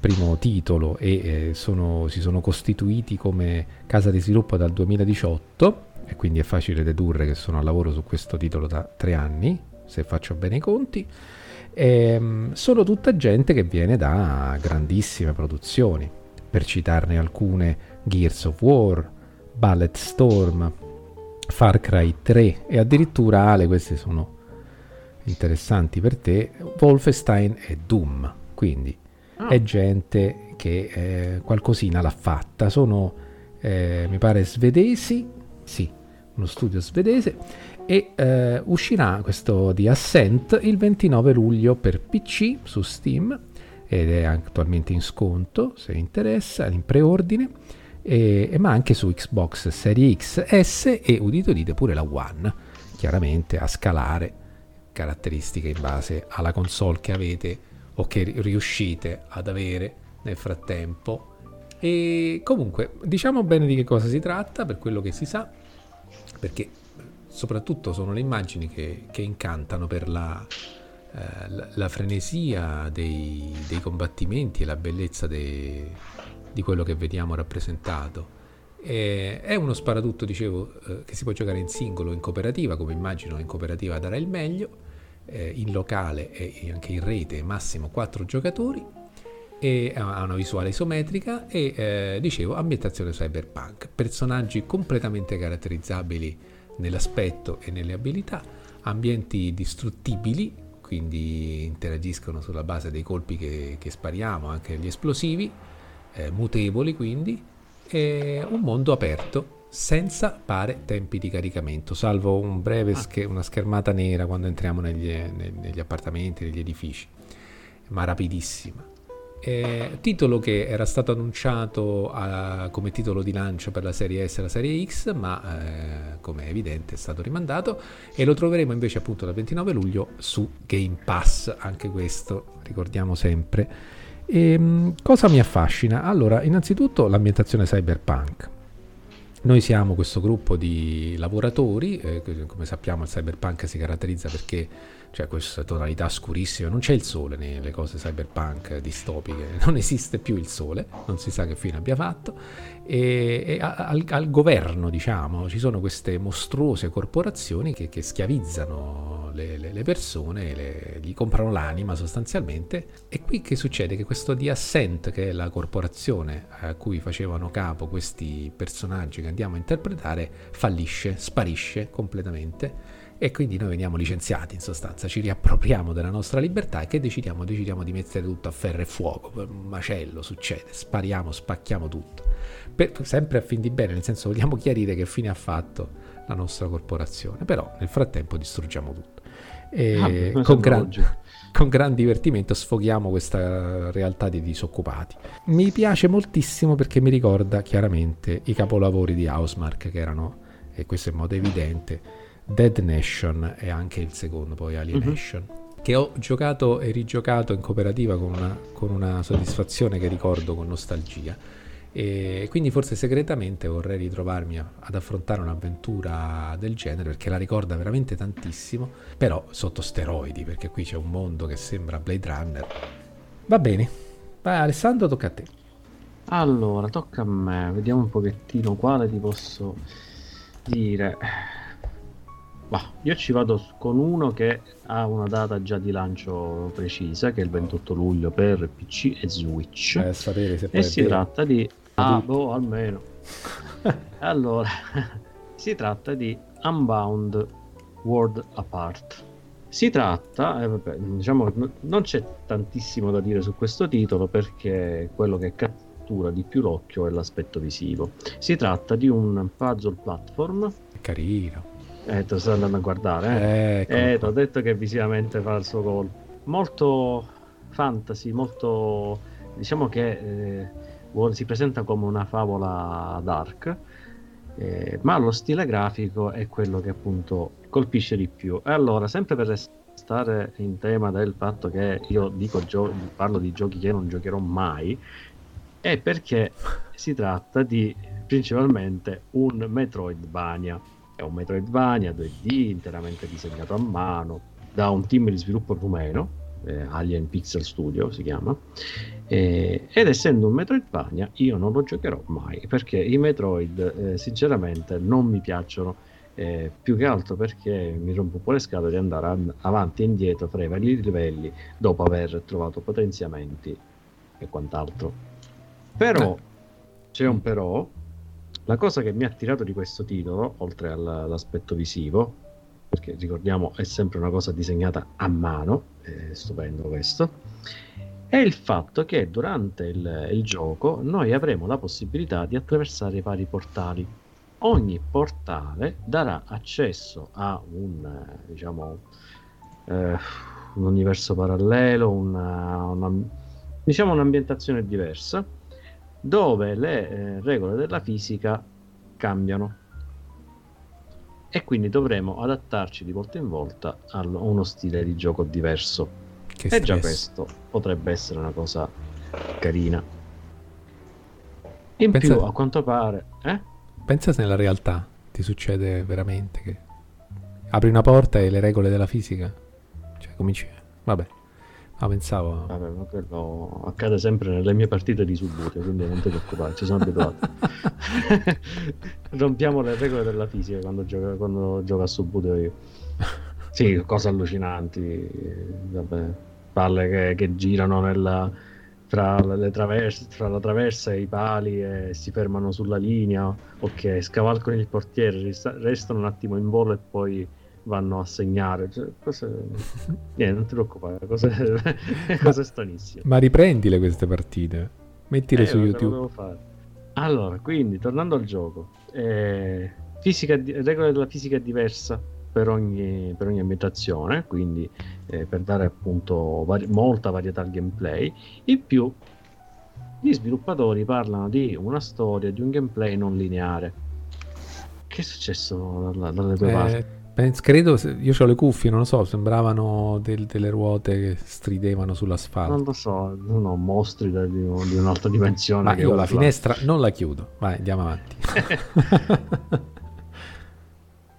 primo titolo e eh, sono, si sono costituiti come casa di sviluppo dal 2018 e quindi è facile dedurre che sono a lavoro su questo titolo da tre anni, se faccio bene i conti. Ehm, sono tutta gente che viene da grandissime produzioni, per citarne alcune, Gears of War, Ballet Storm, Far Cry 3 e addirittura Ale, questi sono interessanti per te, Wolfenstein e Doom. Quindi oh. è gente che eh, qualcosina l'ha fatta. Sono, eh, mi pare, svedesi, sì, uno studio svedese, e eh, uscirà questo di Ascent il 29 luglio per PC su Steam ed è attualmente in sconto se interessa, in preordine, e, ma anche su Xbox Serie X, e udito udite pure la One, chiaramente a scalare caratteristiche in base alla console che avete o che riuscite ad avere nel frattempo. E comunque diciamo bene di che cosa si tratta per quello che si sa, perché soprattutto sono le immagini che, che incantano per la, eh, la frenesia dei, dei, combattimenti e la bellezza dei, di quello che vediamo rappresentato. È uno sparatutto, dicevo, eh, che si può giocare in singolo, in cooperativa, come immagino in cooperativa darà il meglio, eh, in locale e anche in rete, massimo 4 giocatori, e ha una visuale isometrica e, eh, dicevo, ambientazione cyberpunk, personaggi completamente caratterizzabili nell'aspetto e nelle abilità, ambienti distruttibili quindi interagiscono sulla base dei colpi che, che spariamo, anche gli esplosivi, eh, mutevoli quindi, e un mondo aperto senza pare tempi di caricamento, salvo un breve ah. sch- una schermata nera quando entriamo negli, negli appartamenti, negli edifici, ma rapidissima. Eh, titolo che era stato annunciato a, come titolo di lancio per la serie S e la serie X, ma eh, come è evidente è stato rimandato e lo troveremo invece appunto dal 29 luglio su Game Pass, anche questo ricordiamo sempre. E, ehm, cosa mi affascina? Allora, innanzitutto l'ambientazione cyberpunk. Noi siamo questo gruppo di lavoratori, eh, come sappiamo il cyberpunk si caratterizza perché cioè questa tonalità scurissima, non c'è il sole nelle cose cyberpunk distopiche, non esiste più il sole, non si sa che fine abbia fatto, e, e al, al, governo diciamo ci sono queste mostruose corporazioni che, che schiavizzano le, le, le persone, le, gli comprano l'anima sostanzialmente, e qui che succede? Che questo di Ascent, che è la corporazione a cui facevano capo questi personaggi che andiamo a interpretare, fallisce, sparisce completamente e quindi noi veniamo licenziati in sostanza, ci riappropriamo della nostra libertà e che decidiamo? Decidiamo di mettere tutto a ferro e fuoco, un macello succede, spariamo, spacchiamo tutto, per, sempre a fin di bene, nel senso vogliamo chiarire che fine ha fatto la nostra corporazione, però nel frattempo distruggiamo tutto. E ah, con, gran, con gran divertimento sfoghiamo questa realtà di disoccupati. Mi piace moltissimo perché mi ricorda chiaramente i capolavori di Housemark che erano, e questo è in modo evidente, Dead Nation e anche il secondo poi Alienation. Mm-hmm. Che ho giocato e rigiocato in cooperativa con una, con una soddisfazione che ricordo con nostalgia. E quindi forse segretamente vorrei ritrovarmi a, ad affrontare un'avventura del genere perché la ricorda veramente tantissimo, però sotto steroidi, perché qui c'è un mondo che sembra Blade Runner. Va bene, vai Alessandro, tocca a te. Allora, tocca a me, vediamo un pochettino quale ti posso dire. Bah, io ci vado con uno che ha una data già di lancio precisa, che è il 28 luglio per PC e Switch. Eh, sapere se e si vero. tratta di... Ah, boh, almeno. allora, si tratta di Unbound World Apart. Si tratta, eh, vabbè, diciamo che non c'è tantissimo da dire su questo titolo perché quello che cattura di più l'occhio è l'aspetto visivo. Si tratta di un puzzle platform. Carino eh, te lo sto andando a guardare. Eh, ecco. eh ti ho detto che visivamente fa il suo gol. Molto fantasy, molto... diciamo che eh, si presenta come una favola dark, eh, ma lo stile grafico è quello che appunto colpisce di più. E allora, sempre per restare in tema del fatto che io dico gio- parlo di giochi che non giocherò mai, è perché si tratta di principalmente un Metroidvania. È un Metroidvania 2D interamente disegnato a mano da un team di sviluppo rumeno, eh, Alien Pixel Studio si chiama, eh, ed essendo un Metroidvania io non lo giocherò mai perché i Metroid eh, sinceramente non mi piacciono eh, più che altro perché mi rompo un po' le scatole di andare an- avanti e indietro fra i vari livelli dopo aver trovato potenziamenti e quant'altro. Però c'è un però, la cosa che mi ha attirato di questo titolo, oltre all'aspetto visivo, perché ricordiamo è sempre una cosa disegnata a mano, è stupendo questo, è il fatto che durante il, il gioco noi avremo la possibilità di attraversare i vari portali. Ogni portale darà accesso a un, diciamo, eh, un universo parallelo, una, una, diciamo un'ambientazione diversa, dove le eh, regole della fisica cambiano. E quindi dovremo adattarci di volta in volta a uno stile di gioco diverso. Che e già questo potrebbe essere una cosa carina. In Pensa... più, a quanto pare... Eh? pensa se nella realtà ti succede veramente che apri una porta e le regole della fisica, cioè cominci... Vabbè, ma pensavo... Vabbè, ma quello accade sempre nelle mie partite di Subuteo, quindi non ti preoccupare, ci sono abituato. Rompiamo le regole della fisica quando gioca, quando gioca a Subuteo io. Sì, cose allucinanti, vabbè, palle che, che girano nella fra, traverse, fra, la traversa e i pali e si fermano sulla linea, ok, scavalcano il portiere, restano un attimo in volo e poi vanno a segnare. Cioè, cose... Niente, non ti preoccupare, cose, cose stranissime. Ma riprendile queste partite, mettile eh, su YouTube. Allora, quindi, tornando al gioco, eh, fisica, regola della fisica è diversa per ogni, per ogni ambientazione, quindi eh, per dare appunto vari- molta varietà al gameplay. In più, gli sviluppatori parlano di una storia, di un gameplay non lineare. Che è successo dalle, tue eh, parti? Penso, credo, io ho le cuffie, non lo so, sembravano del, delle ruote che stridevano sull'asfalto. Non lo so, non ho mostri di, di un'altra dimensione. Ma io la finestra non la chiudo, vai, andiamo avanti.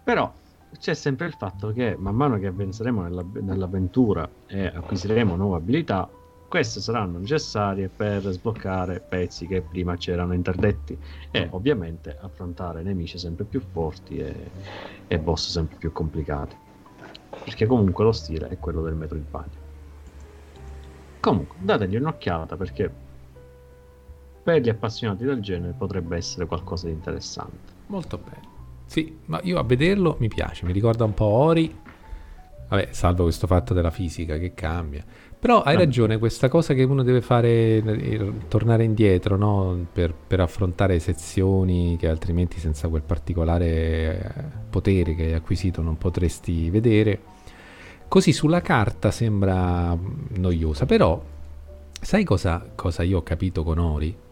Però c'è sempre il fatto che man mano che avanzeremo nella, nell'avventura e acquisiremo nuove abilità, queste saranno necessarie per sbloccare pezzi che prima c'erano interdetti e ovviamente affrontare nemici sempre più forti e, e boss sempre più complicati. Perché comunque lo stile è quello del Metroidvania. Comunque, dategli un'occhiata perché per gli appassionati del genere potrebbe essere qualcosa di interessante. Molto bene. Sì, ma io a vederlo mi piace, mi ricorda un po' Ori, vabbè, salvo questo fatto della fisica che cambia. Però hai ragione, questa cosa che uno deve fare, eh, tornare indietro, no? per, per, affrontare sezioni che altrimenti senza quel particolare eh, potere che hai acquisito non potresti vedere. Così sulla carta sembra noiosa, però sai cosa, cosa io ho capito con Ori?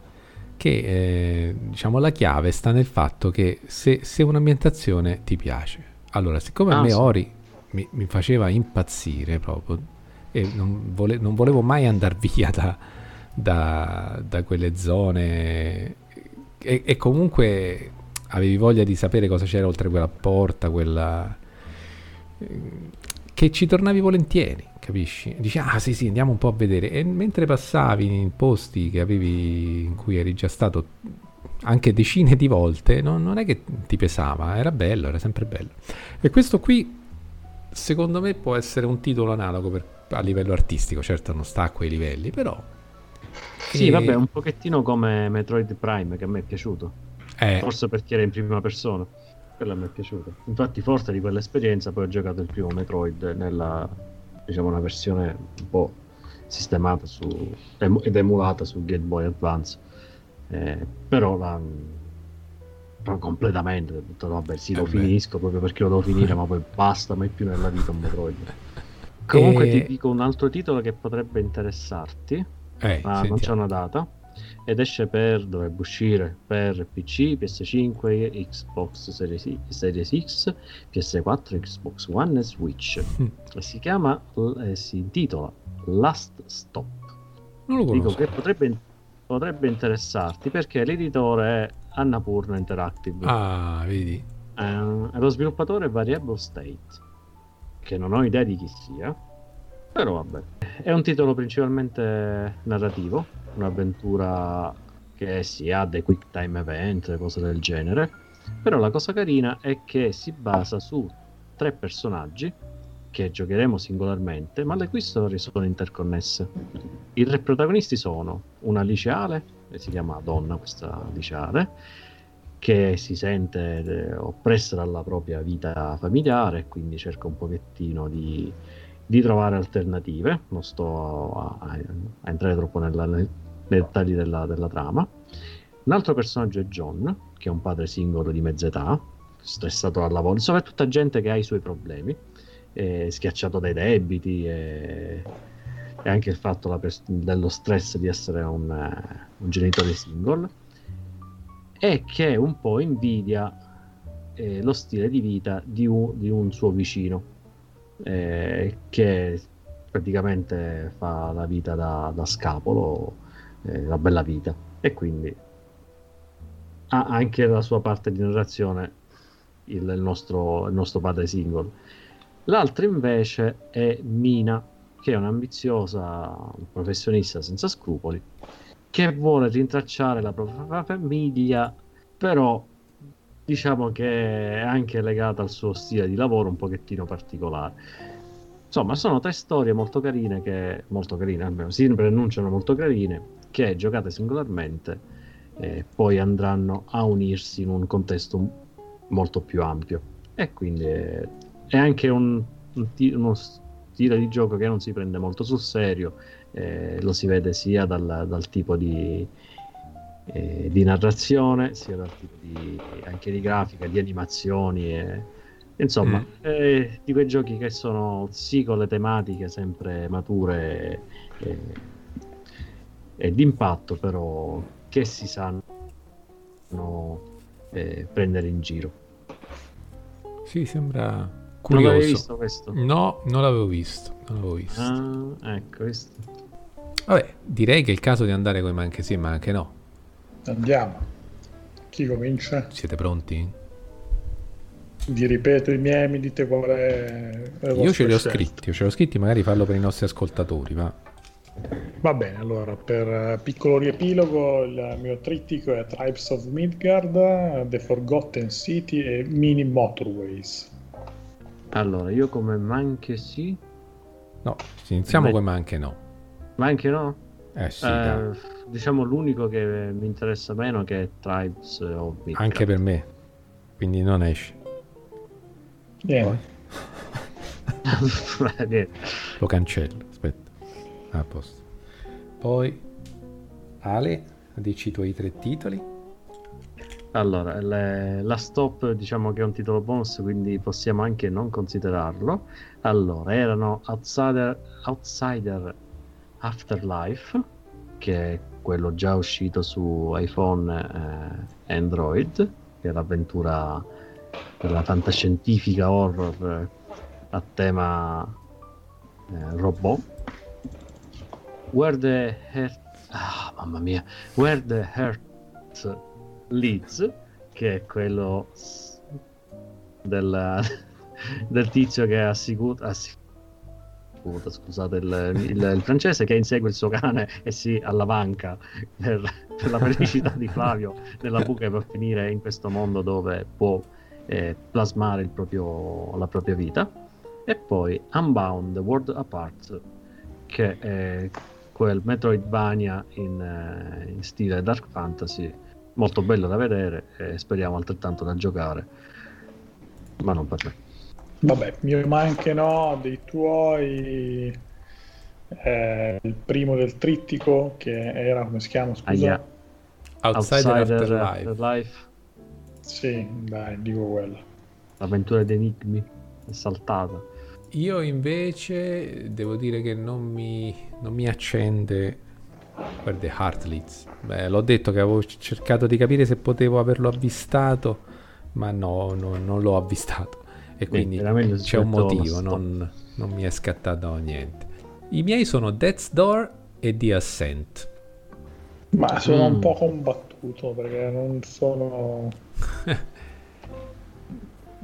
che eh, diciamo la chiave sta nel fatto che se, se un'ambientazione ti piace, allora siccome ah, a me sì. Ori mi, mi, faceva impazzire proprio e non, vole, non volevo mai andare via da, da, da quelle zone e, e, comunque avevi voglia di sapere cosa c'era oltre quella porta, quella che ci tornavi volentieri capisci? Dici, ah sì sì, andiamo un po' a vedere. E mentre passavi in posti avevi, in cui eri già stato anche decine di volte, no, non è che ti pesava, era bello, era sempre bello. E questo qui, secondo me, può essere un titolo analogo per, a livello artistico, certo non sta a quei livelli, però... Sì, e... vabbè, un pochettino come Metroid Prime, che a me è piaciuto. Eh. Forse perché era in prima persona. Quello a me è piaciuto. Infatti, forte di quell'esperienza, poi ho giocato il primo Metroid nella diciamo una versione un po' sistemata su, ed emulata su Game Boy Advance eh, però la completamente ho detto vabbè sì lo eh finisco proprio perché lo devo finire ma poi basta mai più nella vita un Metroid comunque e... ti dico un altro titolo che potrebbe interessarti eh, ma sentiamo. non c'è una data ed esce per dovrebbe uscire per PC, PS5, Xbox Series, Series X, PS4, Xbox One e Switch. Mm. E si chiama eh, si intitola Last Stop. Non lo conosco. Dico che potrebbe potrebbe interessarti perché l'editore è Annapurna Interactive. Ah, vedi. Eh, lo sviluppatore è Variable State, che non ho idea di chi sia, però vabbè. È un titolo principalmente narrativo, un'avventura che si ha dei quick time event, cose del genere. Però la cosa carina è che si basa su tre personaggi che giocheremo singolarmente, ma le cui storie sono interconnesse. I tre protagonisti sono una liceale, si chiama Donna, questa liceale, che si sente eh, oppressa dalla propria vita familiare e quindi cerca un pochettino di, di trovare alternative. Non sto a, a, a entrare troppo nella, nei dettagli della, della trama. Un altro personaggio è John, che è un padre singolo di mezza età, stressato dal lavoro, insomma è tutta gente che ha i suoi problemi eh, schiacciato dai debiti e, e anche il fatto pers- dello stress di essere un, uh, un, genitore single e che un po' invidia eh, lo stile di vita di un, di un suo vicino eh, che praticamente fa la vita da, da scapolo, eh, la bella vita. E quindi ha anche la sua parte di narrazione il, il, nostro, il nostro padre single. L'altra invece è Mina, che è un'ambiziosa professionista senza scrupoli, che vuole rintracciare la propria famiglia, però diciamo che è anche legata al suo stile di lavoro un pochettino particolare. Insomma, sono tre storie molto carine, che, molto carine, almeno si preannunciano molto carine, che giocate singolarmente eh, poi andranno a unirsi in un contesto molto più ampio. E quindi è è anche un, un uno stile di gioco che non si prende molto sul serio, eh, lo si vede sia dal, dal tipo di, eh, di, narrazione, sia dal tipo di, anche di grafica, di animazioni. E, insomma, mm. eh, di quei giochi che sono sì con le tematiche sempre mature e, e d'impatto, però che si sanno eh, prendere in giro. Sì, sembra Curioso. Non l'avevi visto questo? No, non l'avevo visto. Non l'avevo visto. Ah, ecco, questo. Vabbè, direi che è il caso di andare con i manche sì, ma anche no. Andiamo. Chi comincia? Siete pronti? Vi ripeto i miei, mi dite qual è... Io ce li ho scritti, ce li ho scritti, magari farlo per i nostri ascoltatori, va. Va bene, allora per piccolo riepilogo il mio trittico è Tribes of Midgard, The Forgotten City e Mini Motorways. Allora, io come manche sì. No, iniziamo come manche no. Manche no? Eh sì. Eh, diciamo l'unico che mi interessa meno che è Tribes Midgard. Anche per me. Quindi non esce. Niente. Lo cancello. Aspetta. A posto. Poi Ale, dici i tuoi tre titoli. Allora, le, la stop diciamo che è un titolo bonus, quindi possiamo anche non considerarlo. Allora, erano Outsider, Outsider Afterlife, che è quello già uscito su iPhone e eh, Android, che è l'avventura per la fantascientifica horror a tema eh, robot. Where the Heart... Ah, mamma mia. Where the Heart Leeds, che è quello del, del tizio che ha assicurato, scusate il, il, il, francese, che insegue il suo cane e si alla banca per, per la felicità di Flavio nella buca per finire in questo mondo dove può eh, plasmare proprio, la propria vita. E poi Unbound, The World Apart, che è quel Metroidvania in, eh, in stile Dark Fantasy molto bello da vedere e speriamo altrettanto da giocare, ma non per me. Vabbè, mio ma anche no, dei tuoi eh, il primo del trittico che era, come si chiama, scusa? Yeah. Outsider, Outsider Afterlife. Afterlife. Sì, dai, dico quello. L'avventura di enigmi è saltata. Io invece devo dire che non mi, non mi accende Guarda, Heartlitz. Beh, l'ho detto che avevo cercato di capire se potevo averlo avvistato, ma no, no non l'ho avvistato. E quindi Beh, c'è un motivo, non, non, mi è scattato niente. I miei sono Death's Door e The Ascent. Ma sono Mm. un po' combattuto perché non sono.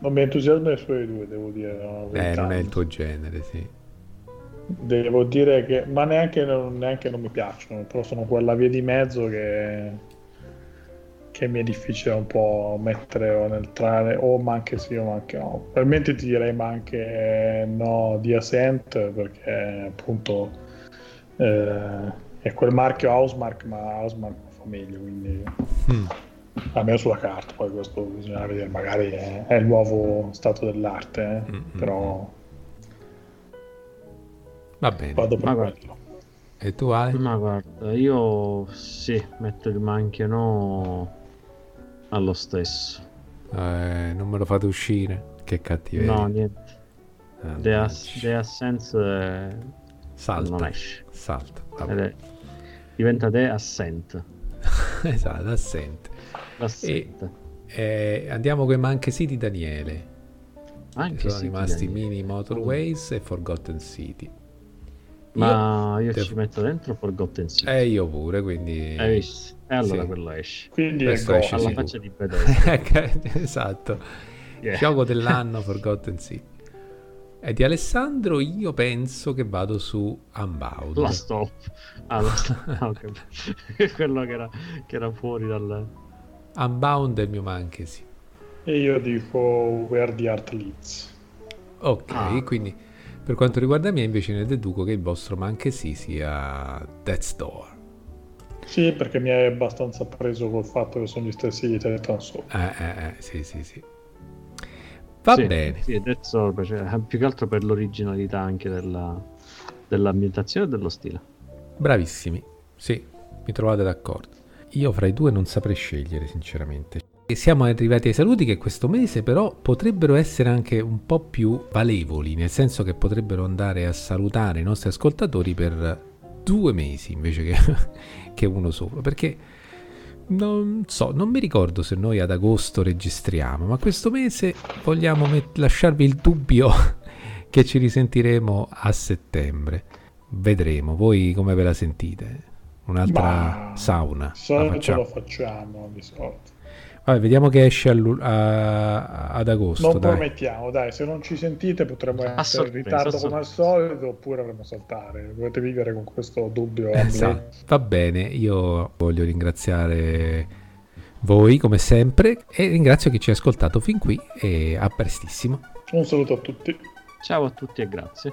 non mi entusiasmo i suoi due, devo dire. no, Eh, non è il tuo genere, sì. Devo dire che. Ma neanche neanche non mi piacciono, però sono quella via di mezzo che. Che mi è difficile un po' mettere nel trare o ma anche sì o ma anche no. Probabilmente ti direi ma anche no di Ascent perché appunto eh, è quel marchio Housemark ma Housemark fa meglio quindi Mm. almeno sulla carta poi questo bisogna vedere magari è, è il nuovo stato dell'arte eh, Mm, mm, però Va bene. vado per Ma guarda. quello E tu, Ale? Ma guarda, io sì, metto il manchio no allo stesso. Eh, non me lo fate uscire. Che cattiveria. No, niente. Ah, The. As- The Ascent eh, Salta. non esce. Salta. Vabbè. è- diventa The Ascent. esatto, assente. L'Assent. Eh, andiamo con i manche sì di Daniele. Anche Sono sì, rimasti Daniele. Mini Motorways e Forgotten City. Ma io, devo- ci metto dentro Forgotten City. E io pure, quindi... Hai visto? E allora Sì. quello esce. quindi è Questo go. esce Alla sicuro. faccia di Bethesda. esatto. Yeah. Gioco dell'anno Forgotten City. E di Alessandro io penso che vado su Unbound. La stop. Ah, la stop. Ah, ok. quello che era, che era fuori dal... Unbound è il mio manche sì. e io dico Where the Art Leads Ok, Ah. quindi per quanto riguarda me invece ne deduco che il vostro manche sì sia Death's Door. Sì perché mi è abbastanza preso col fatto che sono gli stessi di Titan Soul Eh, eh, eh, sì, sì, sì. Va Sì, bene. Sì, Sword, cioè, più che altro per l'originalità anche della, dell'ambientazione e dello stile. Bravissimi. Sì, mi trovate d'accordo. Io fra i due non saprei scegliere, sinceramente. E siamo arrivati ai saluti che questo mese però potrebbero essere anche un po' più valevoli, nel senso che potrebbero andare a salutare i nostri ascoltatori per due mesi invece che, che uno solo, perché non so, non mi ricordo se noi ad agosto registriamo, ma questo mese vogliamo met- lasciarvi il dubbio che ci risentiremo a settembre. Vedremo, voi come ve la sentite? Un'altra Ma sauna. di La solito facciamo. lo facciamo solito Vabbè, vediamo che esce allu- a- ad agosto. non dai. promettiamo dai se non ci sentite potremmo A essere in ritardo a come al solito oppure avremo saltare dovete vivere con questo dubbio a. Esatto. Va bene, io voglio ringraziare voi come sempre e ringrazio chi ci ha ascoltato fin qui e a prestissimo. un saluto a tutti Ciao a tutti e grazie.